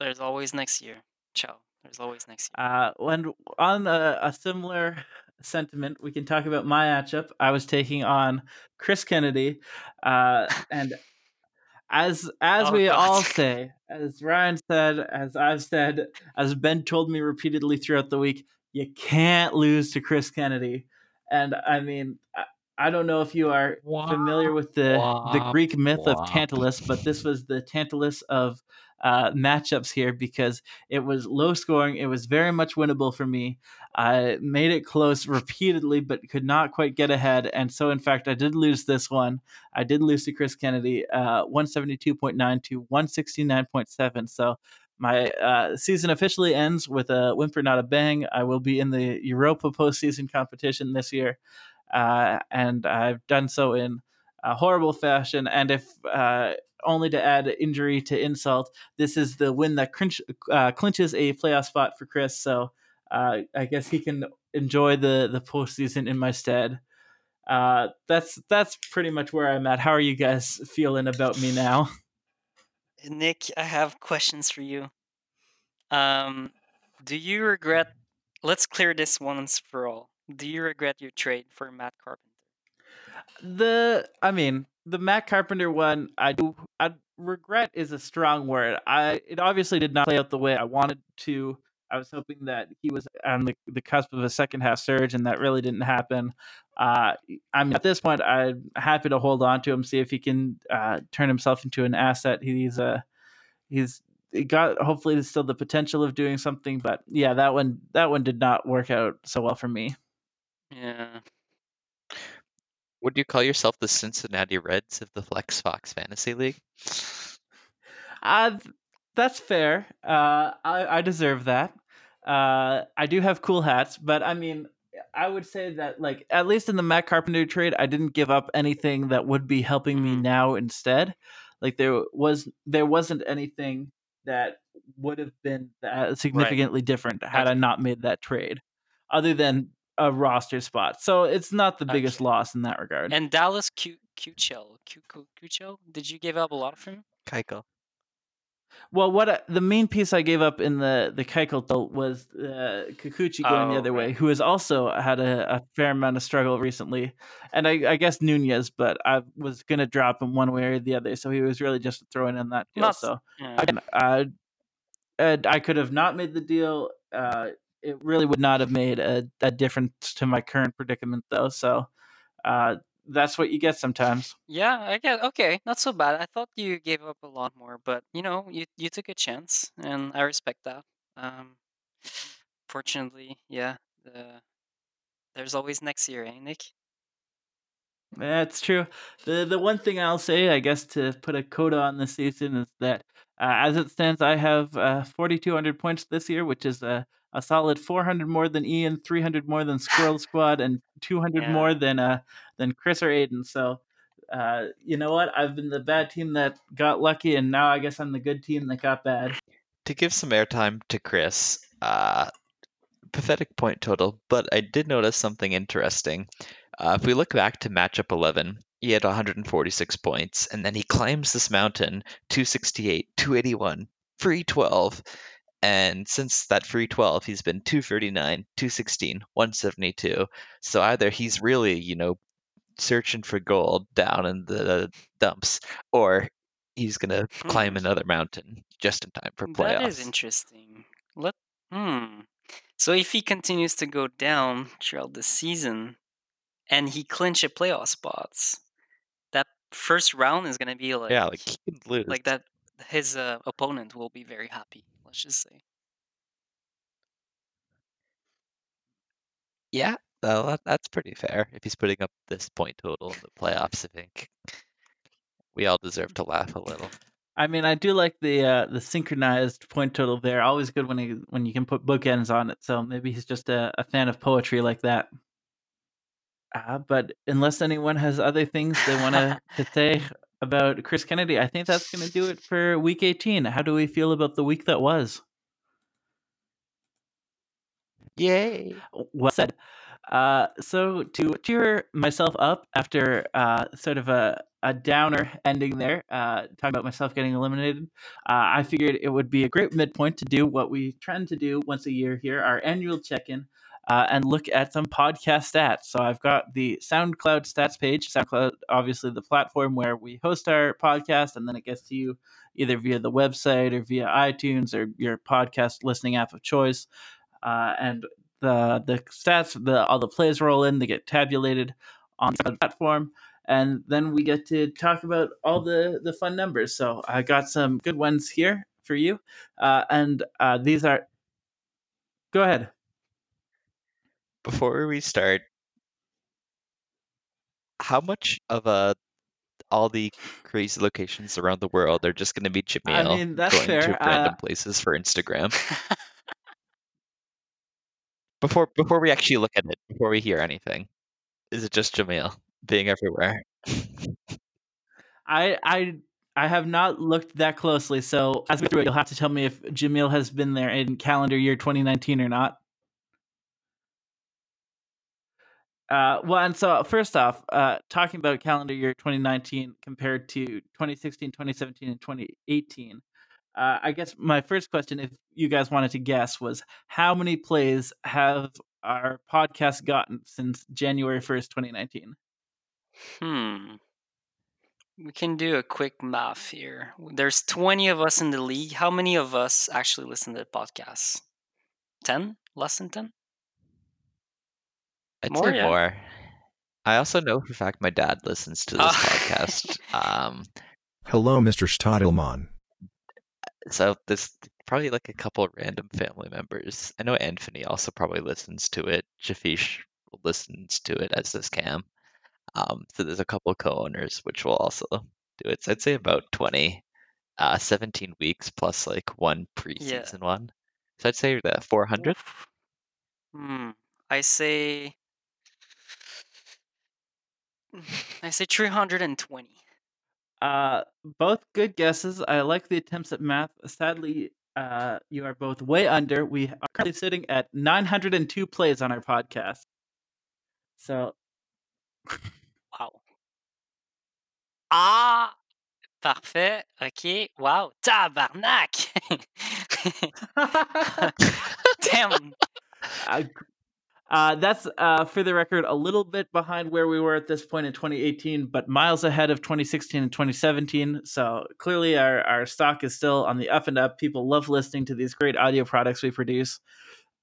There's always next year. Chow. There's always next year. Uh, when on a, a similar sentiment, we can talk about my matchup. I was taking on Chris Kennedy, uh, and as as oh, we God. all say, as Ryan said, as I've said, as Ben told me repeatedly throughout the week, you can't lose to Chris Kennedy. And I mean, I, I don't know if you are familiar with the the Greek myth of Tantalus, but this was the Tantalus of uh, matchups here because it was low scoring. It was very much winnable for me. I made it close repeatedly, but could not quite get ahead. And so, in fact, I did lose this one. I did lose to Chris Kennedy, uh, 172.9 to 169.7. So, my uh, season officially ends with a whimper, not a bang. I will be in the Europa postseason competition this year, uh, and I've done so in a horrible fashion. And if uh, only to add injury to insult, this is the win that clinch, uh, clinches a playoff spot for Chris. So uh, I guess he can enjoy the the postseason in my stead. Uh, that's that's pretty much where I'm at. How are you guys feeling about me now? Nick, I have questions for you. Um, do you regret? Let's clear this once for all. Do you regret your trade for Matt Carpenter? The, I mean, the Matt Carpenter one, I do. I regret is a strong word. I it obviously did not play out the way I wanted to. I was hoping that he was on the, the cusp of a second half surge, and that really didn't happen. Uh, I mean, at this point, I'm happy to hold on to him, see if he can uh, turn himself into an asset. He's a uh, he's he got hopefully there's still the potential of doing something, but yeah, that one that one did not work out so well for me. Yeah, would you call yourself the Cincinnati Reds of the Flex Fox Fantasy League? Uh, that's fair. Uh, I, I deserve that. Uh, I do have cool hats, but I mean, I would say that like at least in the Matt Carpenter trade, I didn't give up anything that would be helping me mm-hmm. now instead. Like there was there wasn't anything that would have been that significantly different had I not made that trade, other than a roster spot. So it's not the biggest Okay. loss in that regard. And Dallas Q Cuchel, Q Cuchel, did you give up a lot from him? Keuchel. Well, what I, the main piece I gave up in the the Keuchel deal was uh, Kikuchi going the Oh, other way, who has also had a, a fair amount of struggle recently, and I, I guess Nunez, but I was gonna drop him one way or the other, so he was really just throwing in that deal. Not- so Yeah. again, uh, and I could have not made the deal. Uh, it really would not have made a, a difference to my current predicament, though. So uh, that's what you get sometimes. Yeah, I get okay, not so bad. I thought you gave up a lot more, but you know, you you took a chance, and I respect that. Um, fortunately, yeah, the there's always next year, eh, Nick? That's true. The the one thing I'll say, I guess, to put a coda on this season is that uh, as it stands, I have uh, 4,200 points this year, which is a, a solid 400 more than Ian, 300 more than Squirtle Squad, and 200 more than uh than Chris or Aiden. So, uh, you know what? I've been the bad team that got lucky, and now I guess I'm the good team that got bad. To give some airtime to Chris, uh, pathetic point total, but I did notice something interesting. Uh, if we look back to matchup 11, he had 146 points, and then he climbs this mountain 268, 281, free 12. And since that free 12, he's been 239, 216, 172. So either he's really, you know, searching for gold down in the dumps, or he's going to climb Hmm. another mountain just in time for playoffs. That is interesting. Let hmm. So if he continues to go down throughout the season, and he clinch a playoff spots, that first round is gonna be like yeah, like he can lose. like that. His uh, opponent will be very happy. Let's just say. Yeah, well, that, that's pretty fair. If he's putting up this point total in the playoffs, I think we all deserve to laugh a little. I mean, I do like the uh, the synchronized point total there. Always good when you when you can put bookends on it. So maybe he's just a, a fan of poetry like that. Uh, but unless anyone has other things they want to to say about Chris Kennedy, I think that's going to do it for Week 18. How do we feel about the week that was? Yay! Well said. Uh, so to cheer myself up after uh, sort of a, a downer ending there, uh, talking about myself getting eliminated, uh, I figured it would be a great midpoint to do what we trend to do once a year here, our annual check-in, uh, and look at some podcast stats. So I've got the SoundCloud stats page. SoundCloud, obviously, the platform where we host our podcast, and then it gets to you either via the website or via iTunes or your podcast listening app of choice. Uh, and the the stats, the all the plays roll in, they get tabulated on the platform, and then we get to talk about all the the fun numbers. So I got some good ones here for you, uh, and uh, these are. Go ahead. Before we start, how much of a all the crazy locations around the world are just going to be I Jamil mean, that's going fair. to random Uh, places for Instagram? Before before we actually look at it, before we hear anything, is it just Jamil being everywhere? I I I have not looked that closely, so as we go through it, you'll have to tell me if Jamil has been there in calendar year 2019 or not. Uh, well, and so first off, uh, talking about calendar year 2019 compared to 2016, 2017, and 2018, uh, I guess my first question, if you guys wanted to guess, was how many plays have our podcast gotten since January 1st, 2019? hmm. We can do a quick math here. There's 20 of us in the league. How many of us actually listen to the podcast? 10? Less than 10? I'd More, say yeah. more. I also know for a fact my dad listens to this Ah. podcast. Um, Hello, Mr. Stadelman. so there's probably like a couple of random family members. I know Anthony also probably listens to it. Jafish listens to it, as does Cam. Um, so there's a couple co-owners which will also do it. So I'd say about 20, uh, 17 weeks plus like one preseason one. So I'd say the 400. Hmm. I say. I say 320. Uh, both good guesses. I like the attempts at math. Sadly, uh, you are both way under. We are currently sitting at 902 plays on our podcast. So, Wow. Ah! Parfait. OK. Wow. Tabarnak! Damn. Uh, that's uh, for the record a little bit behind where we were at this point in 2018, but miles ahead of 2016 and 2017. So clearly, our, our stock is still on the up and up. People love listening to these great audio products we produce.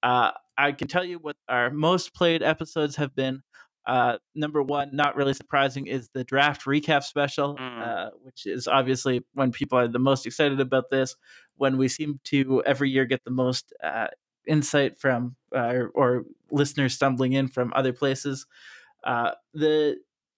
Uh, I can tell you what our most played episodes have been. Uh, number one, not really surprising, is the draft recap special, Mm. uh, which is obviously when people are the most excited about this. When we seem to every year get the most uh, insight from uh, or listeners stumbling in from other places. Uh, the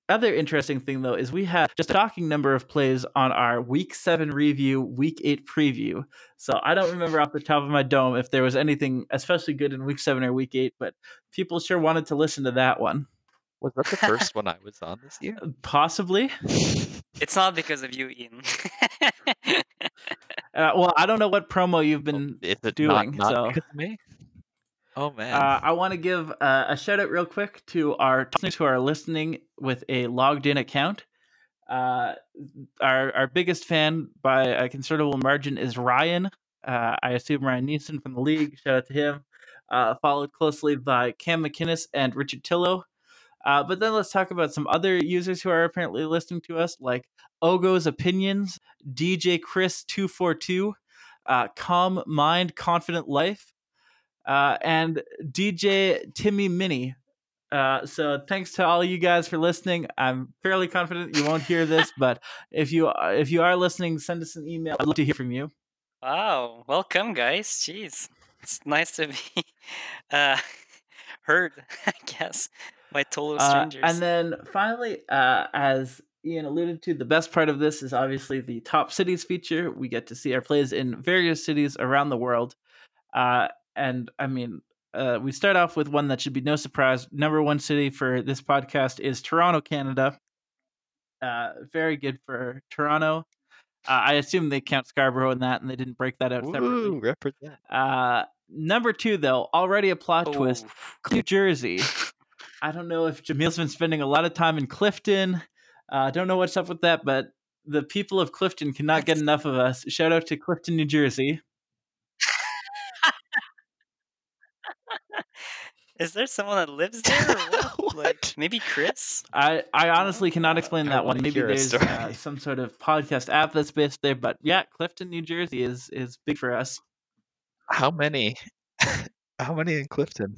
other interesting thing, though, is we have just a shocking number of plays on our Week Seven review, Week Eight preview. So I don't remember off the top of my dome if there was anything especially good in Week Seven or Week Eight, but people sure wanted to listen to that one. Was that the first one I was on this year? Possibly. It's not because of you, Ian. Uh, well, I don't know what promo you've been Is it doing, not, not so- me? Oh man. Uh, I want to give uh, a shout out real quick to our listeners who are listening with a logged in account. Uh, our our biggest fan by a considerable margin is Ryan. Uh, I assume Ryan Neeson from the league. Shout out to him. Uh, followed closely by Cam McInnes and Richard Tillo. Uh, but then let's talk about some other users who are apparently listening to us, like Ogo's Opinions, DJ Chris two four two, uh, Calm Mind Confident Life, uh, and DJ Timmy Mini. Uh, so thanks to all you guys for listening. I'm fairly confident you won't hear this, but if you if you are listening, send us an email. I'd love to hear from you. wow. Welcome, guys. Jeez. It's nice to be uh, heard, I guess, by total Uh, strangers. and then finally, uh, as Ian alluded to, the best part of this is obviously the top cities feature. We get to see our plays in various cities around the world. Uh, and I mean, uh, we start off with one that should be no surprise. Number one city for this podcast is Toronto, Canada. Uh, very good for Toronto. Uh, I assume they count Scarborough in that, and they didn't break that out separately. Ooh, represent. Uh, number two, though, already a plot twist. Oh. New Jersey. I don't know if Jamil's been spending a lot of time in Clifton. I uh, don't know what's up with that, but the people of Clifton cannot get enough of us. Shout out to Clifton, New Jersey. Is there someone that lives there? Or what? What? Like maybe Chris? I, I honestly cannot explain I that one. Maybe there's uh, some sort of podcast app that's based there, but yeah, Clifton, New Jersey is is big for us. How many? How many in Clifton?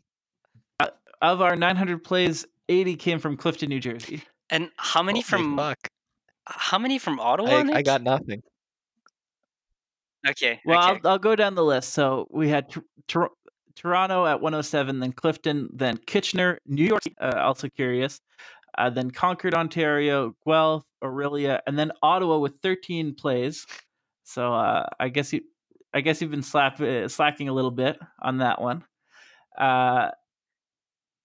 Of our 900 plays, 80 came from Clifton, New Jersey. And how many Holy from fuck. how many from Ottawa? I, I got nothing. Okay. Well, okay. I'll, I'll go down the list. So we had Tor- Tor- Toronto at 107, then Clifton, then Kitchener, New York. Uh, also curious. Uh, then Concord, Ontario, Guelph, Orillia, and then Ottawa with 13 plays. So uh, I guess you, I guess you've been slap, uh, slacking a little bit on that one.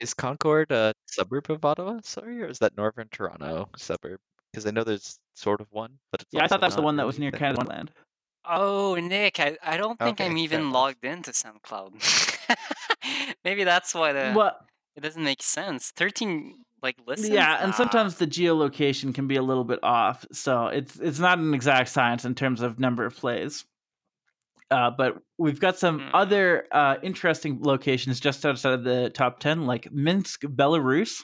Is Concord a suburb of Ottawa? Sorry, or is that Northern Toronto suburb? Because I know there's sort of one, but it's yeah, I also thought that was the not one that was really near thing. Canada Land. Oh, Nick, I, I don't think Okay, I'm fair even enough. logged into SoundCloud. Maybe that's why the Well, it doesn't make sense. Thirteen like listens. yeah, and Nah. sometimes the geolocation can be a little bit off, so it's it's not an exact science in terms of number of plays. Uh, but we've got some Hmm. other uh, interesting locations just outside of the top ten, like Minsk, Belarus,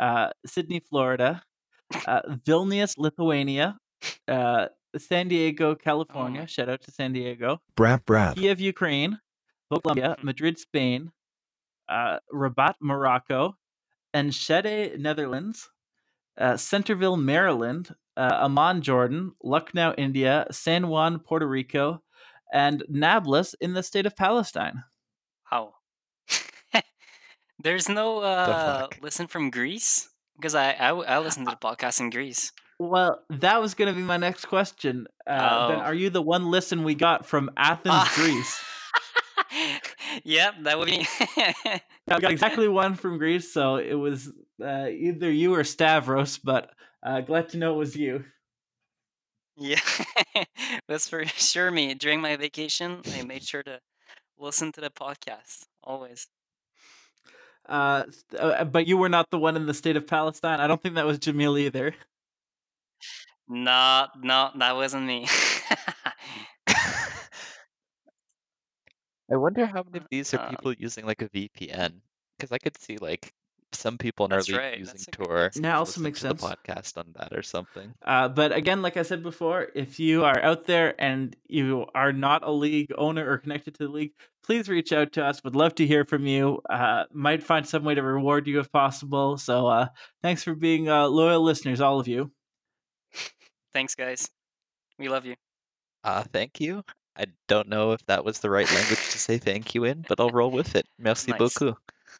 uh, Sydney, Florida, uh, Vilnius, Lithuania, uh, San Diego, California. Oh. Shout out to San Diego. Brap brap. Kiev, Ukraine, Colombia, Madrid, Spain, uh, Rabat, Morocco, and Enschede, Netherlands, uh, Centreville, Maryland, uh, Amman, Jordan, Lucknow, India, San Juan, Puerto Rico, and Nablus in the state of Palestine. How? There's no uh listen from Greece because I I listen to the podcast in Greece. Well, that was going to be my next question. Uh, Ben, Oh. are you the one listen we got from Athens, Ah. Greece? yep, that would be. I got exactly one from Greece, so it was uh, either you or Stavros, but uh, glad to know it was you. Yeah, that's for sure me. During my vacation, I made sure to listen to the podcast always. Uh, st- uh, but you were not the one in the state of Palestine. I don't think that was Jamil either. No, no, that wasn't me. I wonder how many of these are Um, people using like a VPN? Because I could see like some people in our league right, using that's a good Tor. point. Yeah, also makes sense. the podcast on that or something. Uh, but again, like I said before, if you are out there and you are not a league owner or connected to the league, please reach out to us. Would love to hear from you. Uh, might find some way to reward you if possible. So uh, thanks for being uh, loyal listeners, all of you. Thanks, guys. We love you. Uh, thank you. I don't know if that was the right language to say thank you in, but I'll roll with it. Merci Nice. beaucoup.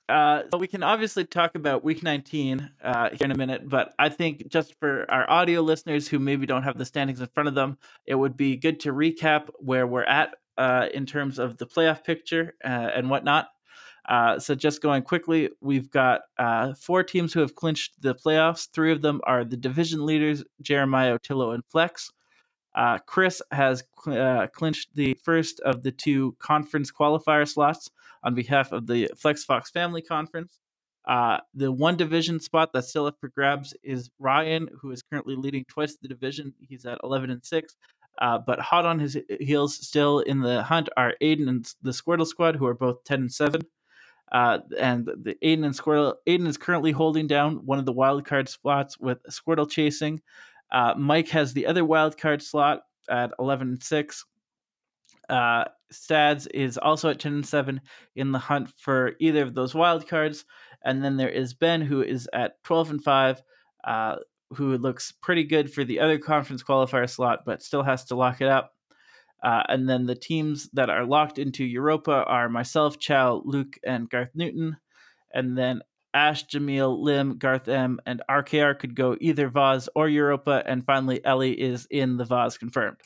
Uh, so we can obviously talk about week 19 uh, here in a minute, but I think just for our audio listeners who maybe don't have the standings in front of them, it would be good to recap where we're at uh, in terms of the playoff picture uh, and whatnot. Uh, so just going quickly, we've got uh, four teams who have clinched the playoffs. Three of them are the division leaders, Jeremiah, Otillo, and Flex. Uh, Chris has cl- clinched the first of the two conference qualifier slots on behalf of the Flex Fox Family Conference. Uh, the one division spot that's still up for grabs is Ryan, who is currently leading twice the division. He's at 11 and 6. Uh, but hot on his heels still in the hunt are Aiden and the Squirtle Squad, who are both 10 and 7. Uh, and the Aiden and Squirtle, Aiden is currently holding down one of the wild card spots with Squirtle chasing. Uh, Mike has the other wild card slot at 11 and 6. Stads is also at 10 and 7 in the hunt for either of those wild cards. And then there is Ben, who is at 12 and 5, uh, who looks pretty good for the other conference qualifier slot, but still has to lock it up. Uh, and then the teams that are locked into Europa are myself, Chow, Luke, and Garth Newton. And then Ash, Jamil, Lim, Garth M, and RKR could go either Vaz or Europa. And finally, Ellie is in the Vaz confirmed.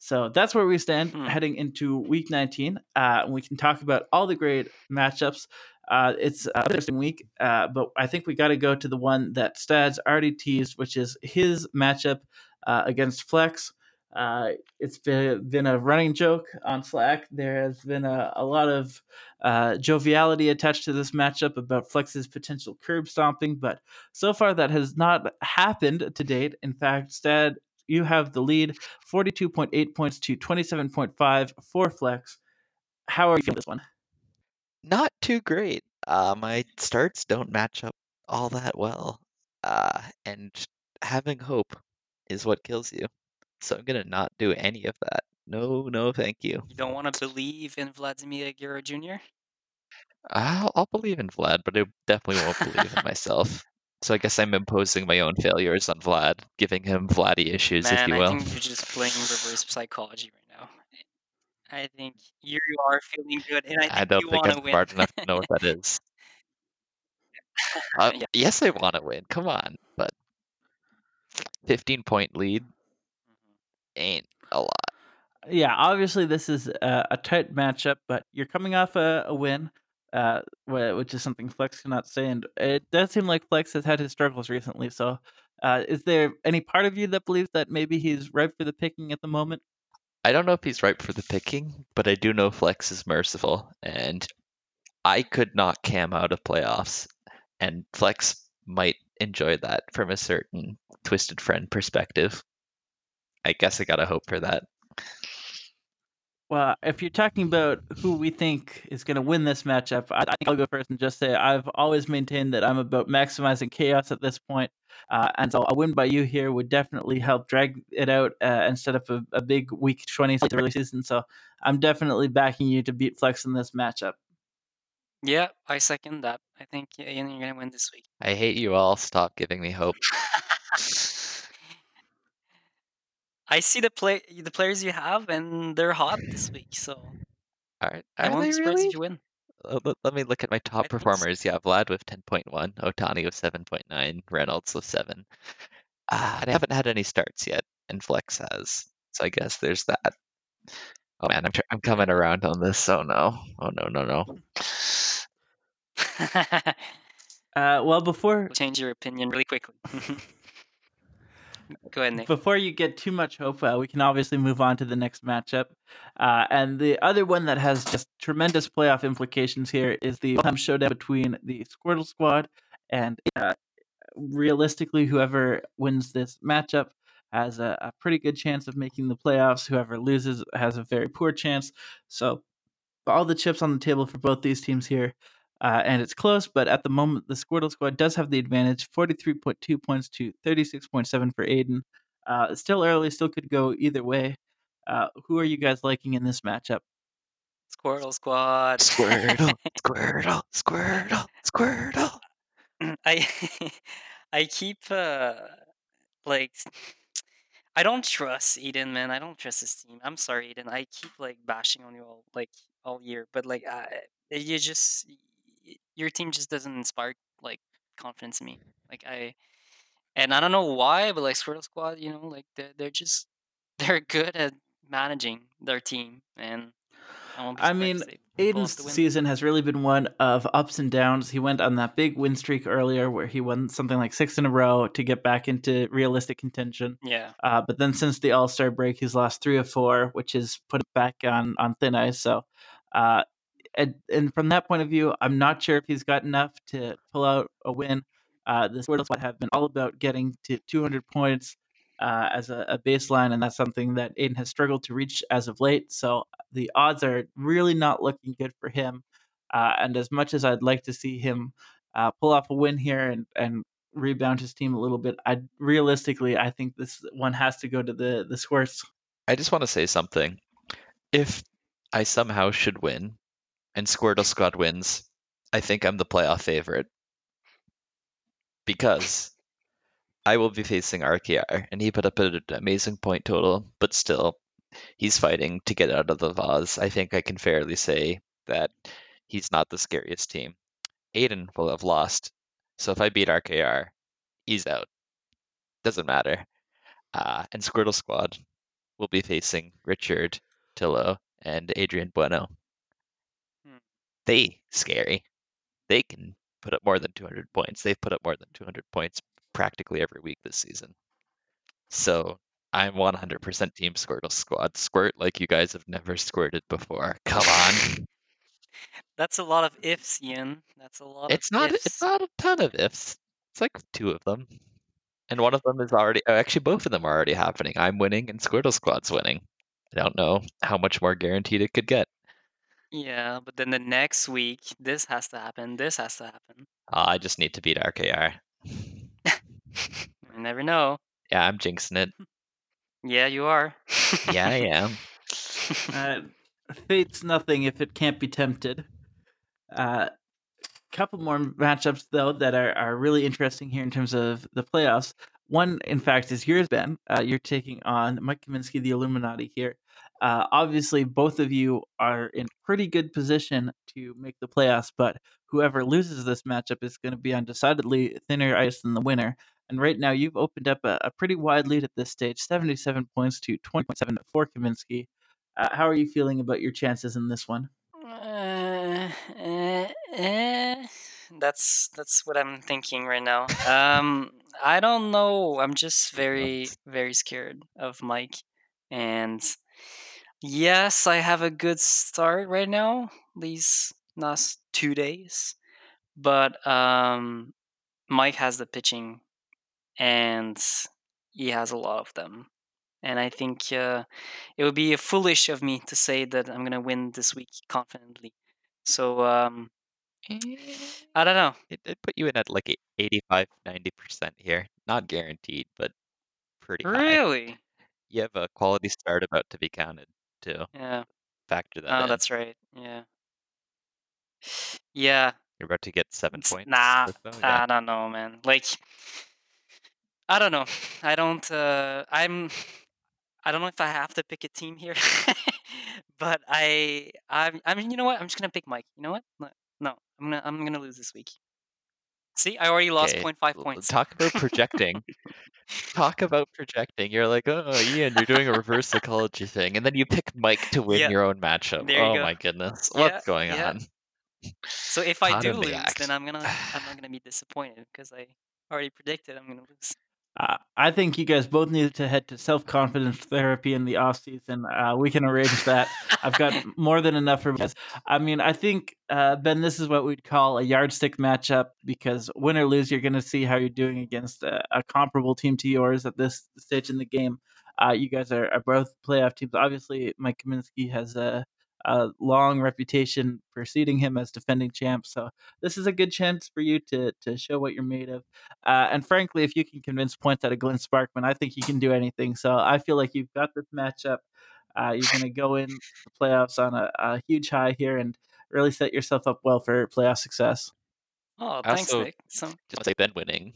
So that's where we stand Hmm. heading into week 19. Uh, and we can talk about all the great matchups. Uh, it's an interesting week, uh, but I think we got to go to the one that Stads already teased, which is his matchup uh, against Flex. Uh, it's been, been a running joke on Slack. There has been a, a lot of uh, joviality attached to this matchup about Flex's potential curb stomping, but so far that has not happened to date. In fact, Stad, you have the lead 42.8 points to 27.5 for Flex. How are you feeling this one? Not too great. Uh, my starts don't match up all that well. Uh, and having hope is what kills you. So I'm gonna not do any of that. No, no, thank you. You don't want to believe in Vladimir Guerrero Jr.? I'll, I'll believe in Vlad, but I definitely won't believe in myself. So I guess I'm imposing my own failures on Vlad, giving him Vladdy issues, if Man, you I will. think you're just playing reverse psychology right now. I think you are feeling good, and I think I don't you think want to I'm win. smart enough to know what that is. Uh, Yeah. Yes, I want to win. Come on, but 15 point lead Mhm. ain't a lot. Yeah, obviously this is a, a tight matchup, but you're coming off a, a win, uh, which is something Flex cannot say, and it does seem like Flex has had his struggles recently. So, uh, is there any part of you that believes that maybe he's ripe for the picking at the moment? I don't know if he's ripe for the picking, but I do know Flex is merciful, and I could not Cam out of playoffs, and Flex might enjoy that from a certain twisted friend perspective. I guess I gotta hope for that. Well, if you're talking about who we think is going to win this matchup, I, I think I'll go first and just say I've always maintained that I'm about maximizing chaos at this point, uh, and so a win by you here would definitely help drag it out uh, instead of a, a big week 20 slate early season. So I'm definitely backing you to beat Flex in this matchup. Yeah, I second that. I think yeah, you're gonna win this week. I hate you all. Stop giving me hope. I see the play the players you have, and they're hot this week, so All right, I are won't they be surprised really? if you win. Uh, Let, let me look at my top think so. performers. Yeah, Vlad with 10.1, Otani with 7.9, Reynolds with 7. Uh, and I haven't had any starts yet, and Flex has. So I guess there's that. Oh man, I'm tr- I'm coming around on this. Oh no. Oh no no no. Uh, well, before Change your opinion really quickly. Go ahead, Nick. Before you get too much hope, uh, we can obviously move on to the next matchup. Uh, and the other one that has just tremendous playoff implications here is the all-time showdown between the Squirtle Squad and uh, realistically, whoever wins this matchup has a, a, pretty good chance of making the playoffs. Whoever loses has a very poor chance. So, all the chips on the table for both these teams here. Uh, and it's close, but at the moment, the Squirtle Squad does have the advantage 43.2 points to 36.7 for Aiden. Uh, still early, still could go either way. Uh, who are you guys liking in this matchup? Squirtle Squad. Squirtle, Squirtle, Squirtle, Squirtle. I I keep uh like I don't trust Eden, man. I don't trust his team. I'm sorry, Eden. I keep like bashing on you all like all year, but like I, you just your team just doesn't inspire like confidence in me. Like I, and I don't know why, but like Squirtle Squad, you know, like they're they're just they're good at managing their team, and I, I mean, Aiden's season has really been one of ups and downs. He went on that big win streak earlier where he won something like six in a row to get back into realistic contention. Yeah. Uh, but then since the All Star break, he's lost three of four, which is put it back on on thin ice. So, uh, and, and from that point of view, I'm not sure if he's got enough to pull out a win. Uh, the Squirtles have been all about getting to 200 points uh, as a, a, baseline, and that's something that Aiden has struggled to reach as of late. So the odds are really not looking good for him. Uh, and as much as I'd like to see him uh, pull off a win here and, and rebound his team a little bit, I realistically I think this one has to go to the the Squirts. I just want to say something. If I somehow should win, and Squirtle Squad wins, I think I'm the playoff favorite because I will be facing RKR, and he put up an amazing point total, but still, he's fighting to get out of the vase. I think I can fairly say that he's not the scariest team. Aiden will have lost, so if I beat RKR, he's out. Doesn't matter. Uh, and Squirtle Squad will be facing Richard, Tillo, and Adrian Bueno. They scary. They can put up more than 200 points. They've put up more than 200 points practically every week this season. So I'm 100% Team Squirtle Squad. Squirt like you guys have never squirted before. Come on. That's a lot of ifs, Ian. That's a lot. It's not. Ifs. It's not a ton of ifs. It's like two of them, and one of them is already. Oh, actually, both of them are already happening. I'm winning, and Squirtle Squad's winning. I don't know how much more guaranteed it could get. Yeah, but then the next week, this has to happen. This has to happen. Uh, I just need to beat RKR. you never know. Yeah, I'm jinxing it. Yeah, you are. yeah, I am. Uh, fate's nothing if it can't be tempted. A uh, couple more matchups though that are, are really interesting here in terms of the playoffs. One, in fact, is yours, Ben. Uh, you're taking on Mike Kaminsky, the Illuminati here. Uh, obviously, both of you are in pretty good position to make the playoffs, but whoever loses this matchup is going to be on decidedly thinner ice than the winner. And right now, you've opened up a, a pretty wide lead at this stage 77 points to 20.7 for Kaminsky. Uh, how are you feeling about your chances in this one? Uh, eh, eh. That's that's what I'm thinking right now. Um, I don't know. I'm just very very scared of Mike, and Yes, I have a good start right now, these last two days. But um, Mike has the pitching, and he has a lot of them. And I think uh, it would be foolish of me to say that I'm going to win this week confidently. So um, I don't know. It, it put you in at like 85, 90% here. Not guaranteed, but pretty high. Really? You have a quality start about to be counted too. Yeah. Factor that Oh, in. that's right. Yeah. Yeah. You're about to get seven It's- points. Nah, or so, yeah. I don't know, man. Like, I don't know. I don't. Uh, I'm. I don't know if I have to pick a team here, but I. I'm. I mean, you know what? I'm just gonna pick Mike. You know what? No, no I'm gonna. I'm gonna lose this week. See, I already lost Okay, 0.5 points. Talk about projecting. Talk about projecting. You're like, oh, Ian, you're doing a reverse psychology thing, and then you pick Mike to win Yeah, your own matchup. there oh my goodness, Yeah, what's going yeah. on? So if I do lose, then I'm gonna. I'm not gonna be disappointed because I already predicted I'm gonna lose. Uh, I think you guys both need to head to self confidence therapy in the off season. Uh, we can arrange that. I've got more than enough for guys. I mean, I think uh, Ben, this is what we'd call a yardstick matchup because win or lose, you're going to see how you're doing against a, a, comparable team to yours at this stage in the game. Uh, you guys are, are, both playoff teams. Obviously, Mike Kaminsky has a a long reputation preceding him as defending champ. So this is a good chance for you to to show what you're made of. Uh, and frankly, if you can convince points out of Glenn Sparkman, I think you can do anything. So I feel like you've got this matchup. Uh, you're going to go in the playoffs on a, a, huge high here and really set yourself up well for playoff success. Oh, thanks, also, Nick. So- just like Ben winning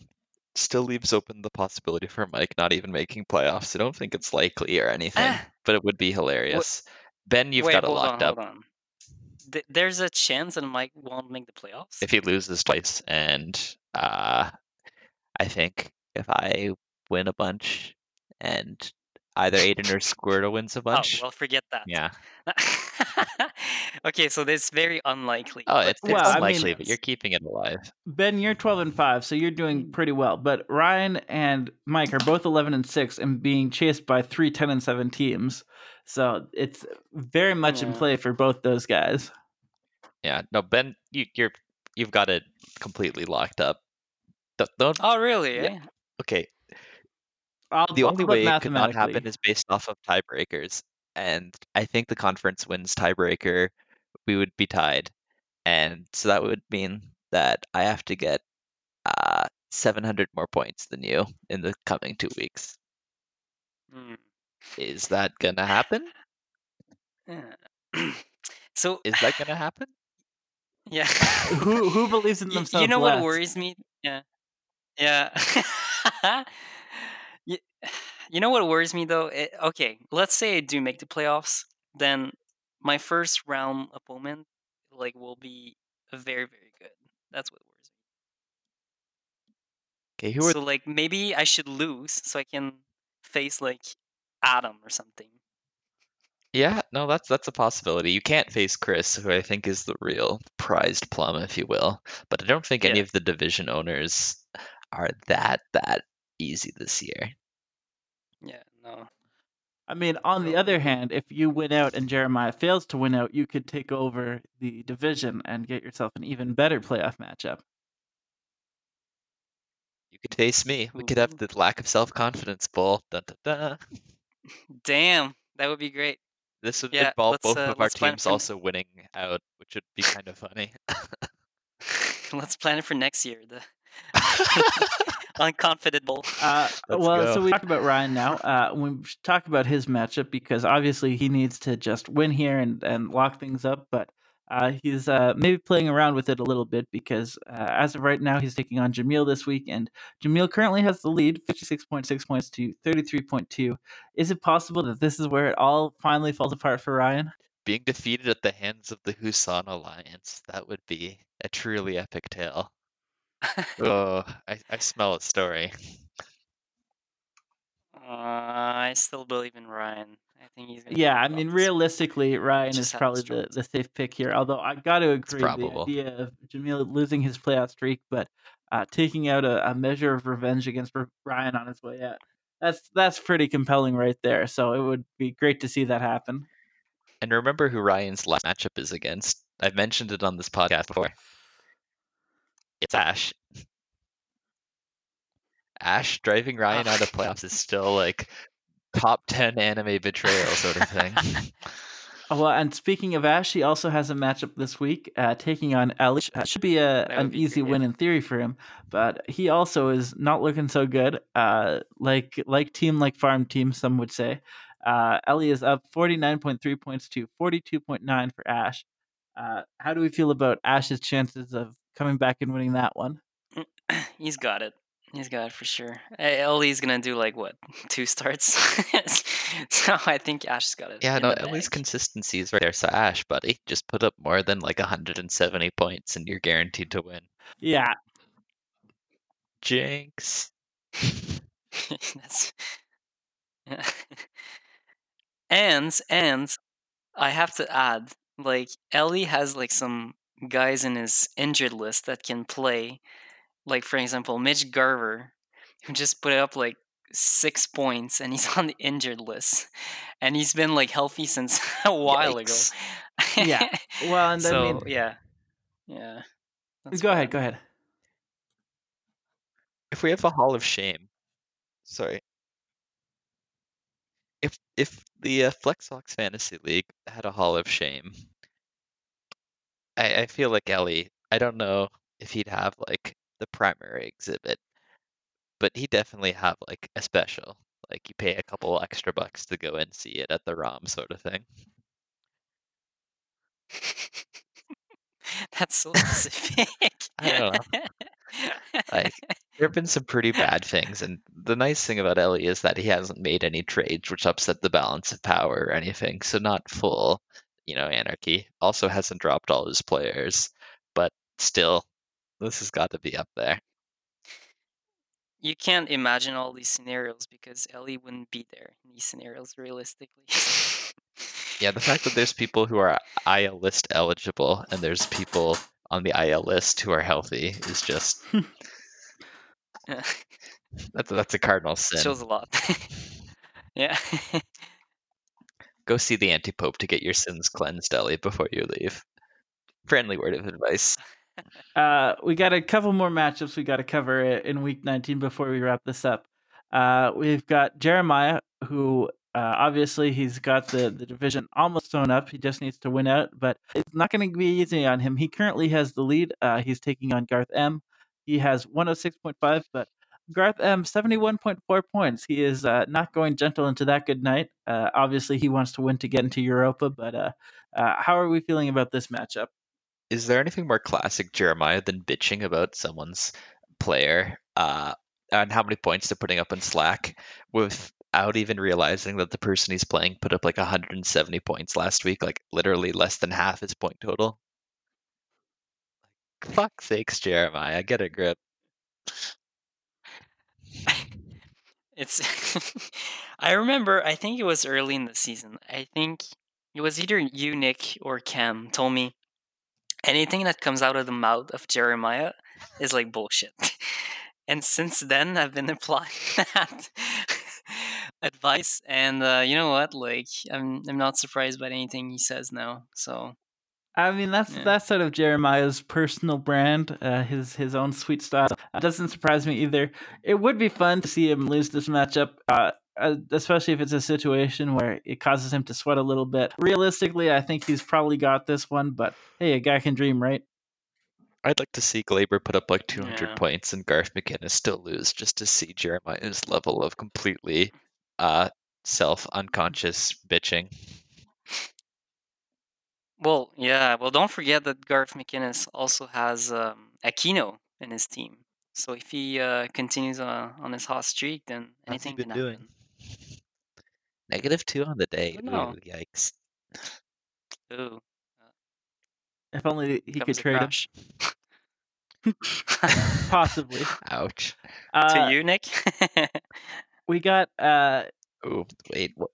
still leaves open the possibility for Mike not even making playoffs. I don't think it's likely or anything, ah. but it would be hilarious. What? Ben, you've Wait, got it hold locked on, up. hold on. Th- there's a chance that Mike won't make the playoffs. If he loses twice, and uh, I think if I win a bunch, and either Aiden or Squirtle wins a bunch. oh, bunch, well, forget that. yeah. okay, so this is very unlikely. Oh, it's, it's Well, I mean- unlikely, but you're keeping it alive. Ben, you're 12 and 5, so you're doing pretty well. But Ryan and Mike are both 11 and 6 and being chased by three 10 and 7 teams. So it's very much in play for both those guys. Yeah, no, Ben, you, you're you've got it completely locked up. Don't, don't Oh, really? Yeah. eh? okay. I'll, The I'll only way it could not happen is based off of tiebreakers, and I think the conference wins tiebreaker, we would be tied, and so that would mean that I have to get uh 700 more points than you in the coming two weeks. Hmm. Is that gonna happen? Yeah. so, Is that gonna happen? yeah. Who who believes in Y- themselves you know what worries me? Yeah. Yeah. you, you know what worries me though? It, okay, let's say I do make the playoffs, then my first round opponent like will be very very good. That's what worries me. Okay, me. who are So like maybe I should lose so I can face like Adam or something. Yeah, no, that's that's a possibility. You can't face Chris, who I think is the real prized plum, if you will. But I don't think any Yeah. of the division owners are that that easy this year. Yeah, no. I mean, on the other hand, if you win out and Jeremiah fails to win out, you could take over the division and get yourself an even better playoff matchup. You could face me. We could have the lack of self confidence bowl. Dun, dun, dun. Damn, that would be great. This would Yeah, involve both uh, of our teams also winning out, which would be kind of funny. Let's plan it for next year. The unconfident bowl. Uh, well, go. so we talked about Ryan now. Uh, we should talk about his matchup because obviously he needs to just win here and, and lock things up. But uh, he's uh, maybe playing around with it a little bit because uh, as of right now, he's taking on Jamil this week. And Jamil currently has the lead 56.6 points to 33.2. Is it possible that this is where it all finally falls apart for Ryan? Being defeated at the hands of the Husan Alliance, that would be a truly epic tale. Oh, I, I smell a story. Uh, I still believe in Ryan. I think he's gonna. Yeah, I mean, realistically, Ryan is probably the, the safe pick here. Although I got to agree, the idea of Jamil losing his playoff streak, but uh, taking out a, a measure of revenge against Ryan on his way out. That's that's pretty compelling right there. So it would be great to see that happen. And remember who Ryan's last matchup is against. I've mentioned it on this podcast before. It's Ash. Ash driving Ryan out of playoffs is still like top 10 anime betrayal sort of thing. Oh, Well, and speaking of Ash, he also has a matchup this week, uh, taking on Ellie. Uh, should be a, an be easy win in theory for him, but he also is not looking so good. Uh, like like team like farm team, some would say. Uh, Ellie is up forty nine point three points to forty two point nine for Ash. Uh, how do we feel about Ash's chances of coming back and winning that one? Mm, he's got it. He's got it for sure. Ellie's gonna do like what two starts, so I think Ash's got it. yeah, no, the at least bag. consistency is right there. So Ash, buddy, just put up more than like 170 points and you're guaranteed to win. Yeah, Jinx. That's yeah. and and I have to add, like Ellie has like some guys in his injured list that can play. Like for example, Mitch Garver, who just put up like six points and he's on the injured list. And he's been like healthy since a while Yikes. ago. Yeah. Well, and I so mean, yeah. Yeah. That's go ahead, go ahead. If we have a Hall of Shame, sorry. If if the uh, FlexFox Fantasy League had a Hall of Shame, I, I feel like Ellie. I don't know if he'd have like the primary exhibit, but he definitely have like a special. Like you pay a couple extra bucks to go and see it at the ROM sort of thing. That's so specific. I don't know. Like, There have been some pretty bad things, and the nice thing about Ellie is that he hasn't made any trades which upset the balance of power or anything, so not full, you know, anarchy. Also hasn't dropped all his players, but still, this has got to be up there. you can't imagine all these scenarios because Ellie wouldn't be there in these scenarios realistically. Yeah, the fact that there's people who are IL list eligible and there's people on the IL list who are healthy is just that's that's a cardinal sin. shows a lot. yeah. Go see the anti-pope to get your sins cleansed, Ellie, before you leave. Friendly word of advice. Uh, we got a couple more matchups we got to cover in week 19 before we wrap this up. Uh, we've got Jeremiah, who uh, obviously he's got the, the division almost sewn up. He just needs to win out, but it's not going to be easy on him. He currently has the lead. Uh, he's taking on Garth M. He has 106.5, but Garth M 71.4 points. He is uh, not going gentle into that good night. Uh, obviously, he wants to win to get into Europa, but uh, uh, how are we feeling about this matchup? Is there anything more classic Jeremiah than bitching about someone's player uh, and how many points they're putting up in Slack without even realizing that the person he's playing put up like 170 points last week, like literally less than half his point total? Fuck sakes, Jeremiah, get a grip. It's I remember I think it was early in the season. I think it was either you, Nick, or Cam told me anything that comes out of the mouth of Jeremiah is like bullshit. And since then I've been applying that advice and uh, you know what? Like I'm I'm not surprised by anything he says now. So I mean, that's Yeah. that's sort of Jeremiah's personal brand, uh, his his own sweet style. It doesn't surprise me either. It would be fun to see him lose this matchup, uh, uh, especially if it's a situation where it causes him to sweat a little bit. Realistically, I think he's probably got this one, but hey, a guy can dream, right? I'd like to see Gleyber put up like 200 Yeah. points and Garth McInnes still lose just to see Jeremiah's level of completely uh, self unconscious bitching. Well, yeah. Well, don't forget that Garth McInnes also has um, Aquino in his team. So if he uh, continues on, on his hot streak, then What's he anything been can doing? happen. Negative two on the day. don't know. Ooh, yikes. Ooh, If only he could comes a trade him, crash. possibly. Ouch. Uh, to you, Nick. we got uh, Ooh, wait. What,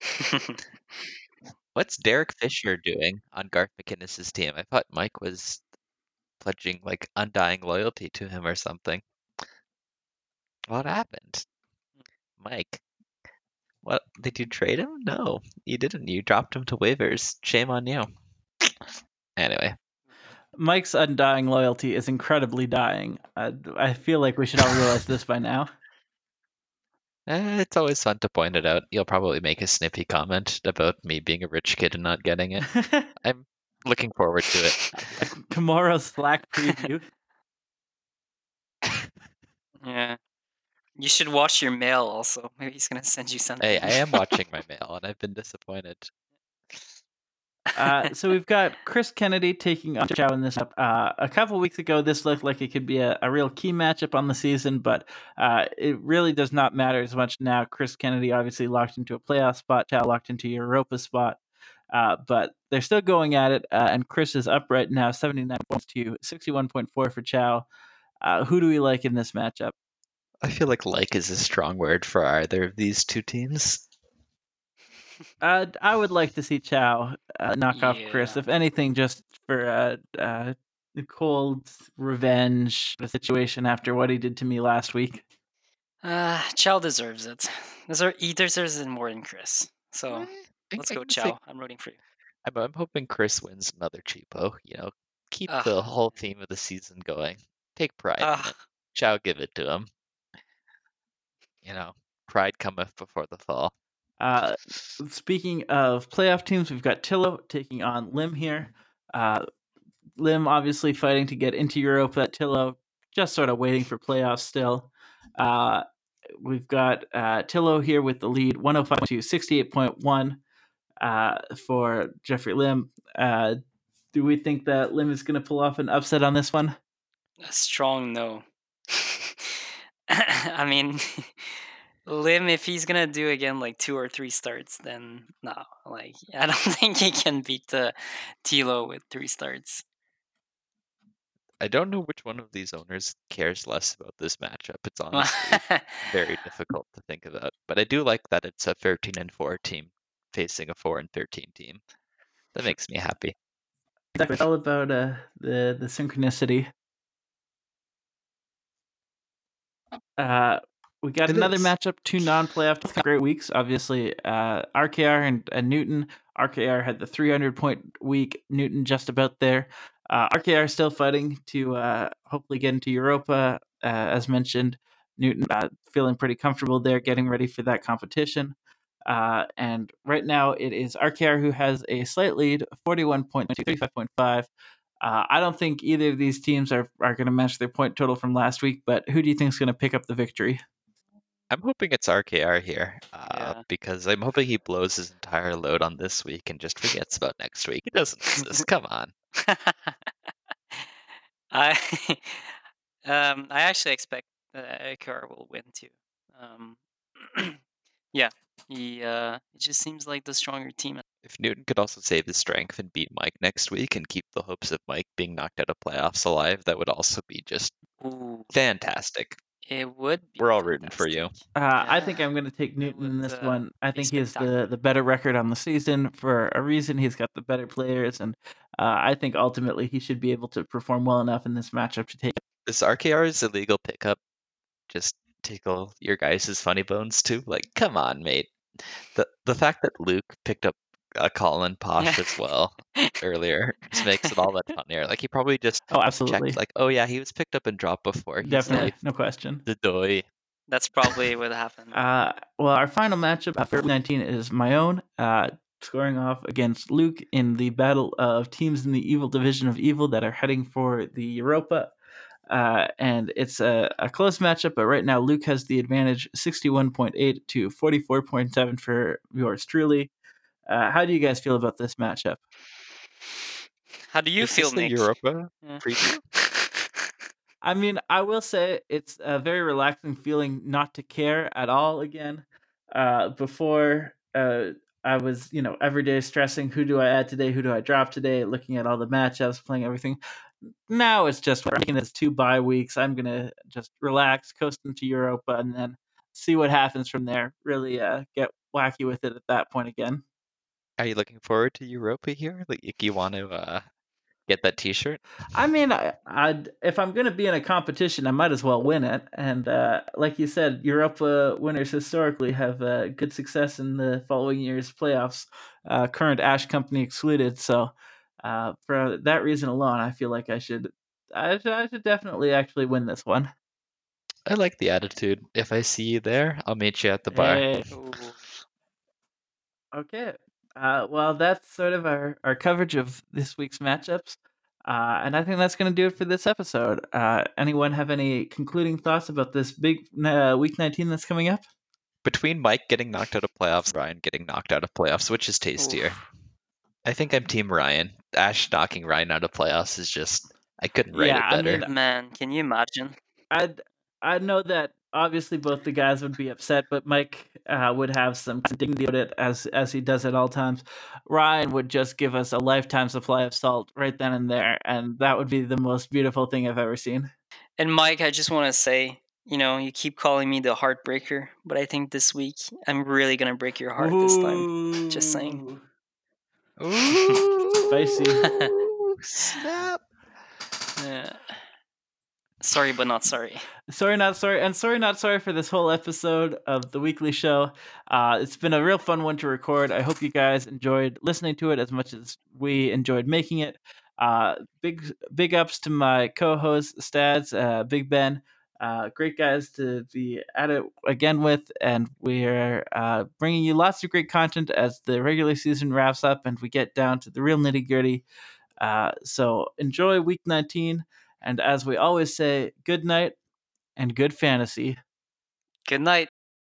what's Derek Fisher doing on Garth McInnes' team? I thought Mike was pledging like undying loyalty to him or something. What happened? Mike. What did you trade him? No, you didn't. You dropped him to waivers. Shame on you. Anyway, Mike's undying loyalty is incredibly dying. Uh, I feel like we should all realize this by now. Eh, it's always fun to point it out. You'll probably make a snippy comment about me being a rich kid and not getting it. I'm looking forward to it. Tomorrow's Slack preview. yeah. You should watch your mail also. Maybe he's gonna send you something. Hey, I am watching my mail and I've been disappointed. Uh, so we've got Chris Kennedy taking on Chow in this up. Uh, a couple weeks ago, this looked like it could be a, a real key matchup on the season, but uh, it really does not matter as much now. Chris Kennedy obviously locked into a playoff spot, Chow locked into Europa spot, uh, but they're still going at it. Uh, and Chris is up right now, seventy nine points to sixty one point four for Chow. Uh, who do we like in this matchup? I feel like like is a strong word for either of these two teams. Uh, I would like to see Chow uh, knock off Chris, if anything, just for uh, uh, cold revenge the situation after what he did to me last week. Uh, Chow deserves it. Deser- he deserves it more than Chris. So Eh, let's go, Chow. I'm rooting for you. I'm, I'm hoping Chris wins another cheapo. You know, keep Ugh. the whole theme of the season going. Take pride in it. Chow, give it to him. You know, pride cometh before the fall. Uh, speaking of playoff teams, we've got Tillo taking on Lim here. Uh, Lim obviously fighting to get into Europe, But Tillo just sort of waiting for playoffs still. Uh, we've got uh, Tillo here with the lead 105 to 68.1 uh, for Jeffrey Lim. Uh, do we think that Lim is going to pull off an upset on this one? A strong no. I mean, Lim, if he's gonna do again like two or three starts, then no. Like, I don't think he can beat the Tillo with three starts. I don't know which one of these owners cares less about this matchup. It's honestly very difficult to think about. But I do like that it's a 13 and 4 team facing a 4 and 13 team. That makes me happy. It's all about uh, the the synchronicity. Uh, we got It another is. matchup, two non-playoff great weeks. Obviously, uh, RKR and, and Newton. RKR had the 300 point week. Newton just about there. Uh, RKR still fighting to uh, hopefully get into Europa, uh, as mentioned. Newton uh, feeling pretty comfortable there, getting ready for that competition. Uh, and right now it is RKR who has a slight lead, 41.2, 35.5. Uh, I don't think either of these teams are, are going to match their point total from last week, but who do you think is going to pick up the victory? I'm hoping it's RKR here uh, Yeah. because I'm hoping he blows his entire load on this week and just forgets about next week. He doesn't exist. Come on. I um I actually expect that AKR will win too. Um, yeah, he uh it just seems like the stronger team. If Newton could also save his strength and beat Mike next week and keep the hopes of Mike being knocked out of playoffs alive, that would also be just Ooh, fantastic. It would. Be We're all rooting for you. fantastic. Uh, I think I'm going to take Newton in this uh, one. I think he has the, the better record on the season for a reason. He's got the better players, and uh, I think ultimately he should be able to perform well enough in this matchup to take. This RKR's illegal pickup just tickle your guys' funny bones too. Like, come on, mate. The the fact that Luke picked up a Colin Poche as well earlier just makes it all that funnier. Like he probably just Oh, absolutely, checked like, oh yeah, he was picked up and dropped before. He's definitely, safe. no question. The doy. That's probably what happened. Uh, well, our final matchup after week 19 is my own, uh, scoring off against Luke in the battle of teams in the evil division of evil that are heading for the Europa. Uh, and it's a, a close matchup, but right now Luke has the advantage 61.8 to 44.7 for yours truly. Uh, how do you guys feel about this matchup? How do you Is feel, this the Nick? Europa Yeah. preview? I mean, I will say it's a very relaxing feeling not to care at all again. Uh, before, uh, I was, you know, every day stressing who do I add today, who do I drop today, looking at all the matchups, playing everything. Now it's just we're making this two bye weeks. I'm gonna just relax, coast into Europa, and then see what happens from there. Really, uh, get wacky with it at that point again. Are you looking forward to Europa here? Like, you want to uh, get that T-shirt? I mean, I, I'd if I'm going to be in a competition, I might as well win it. And uh, like you said, Europa winners historically have uh, good success in the following year's playoffs, uh, current Ash Company excluded. So uh, for that reason alone, I feel like I should, I should, I should definitely actually win this one. I like the attitude. If I see you there, I'll meet you at the bar. Hey. Okay. Uh, well, that's sort of our, our coverage of this week's matchups. Uh, and I think that's going to do it for this episode. Uh, anyone have any concluding thoughts about this big uh, week 19 that's coming up? Between Mike getting knocked out of playoffs, Ryan getting knocked out of playoffs, which is tastier? Oof. I think I'm Team Ryan. Ash knocking Ryan out of playoffs is just I couldn't write Yeah, I it better. mean, Man, can you imagine? I'd, I know that obviously both the guys would be upset, but Mike uh, would have some dignity about it as as he does at all times. Ryan would just give us a lifetime supply of salt right then and there, and that would be the most beautiful thing I've ever seen. And Mike, I just want to say, you know, you keep calling me the heartbreaker, but I think this week I'm really gonna break your heart this time. Just saying. Ooh. Ooh, Spicy. snap! Yeah. Sorry, but not sorry. Sorry, not sorry, and sorry, not sorry for this whole episode of the weekly show. Uh, it's been a real fun one to record. I hope you guys enjoyed listening to it as much as we enjoyed making it. Uh, big, big ups to my co-host Stads, uh, Big Ben. Uh, great guys to be at it again with, and we're uh, bringing you lots of great content as the regular season wraps up and we get down to the real nitty gritty. Uh, so enjoy week 19. And as we always say, good night and good fantasy. Good night.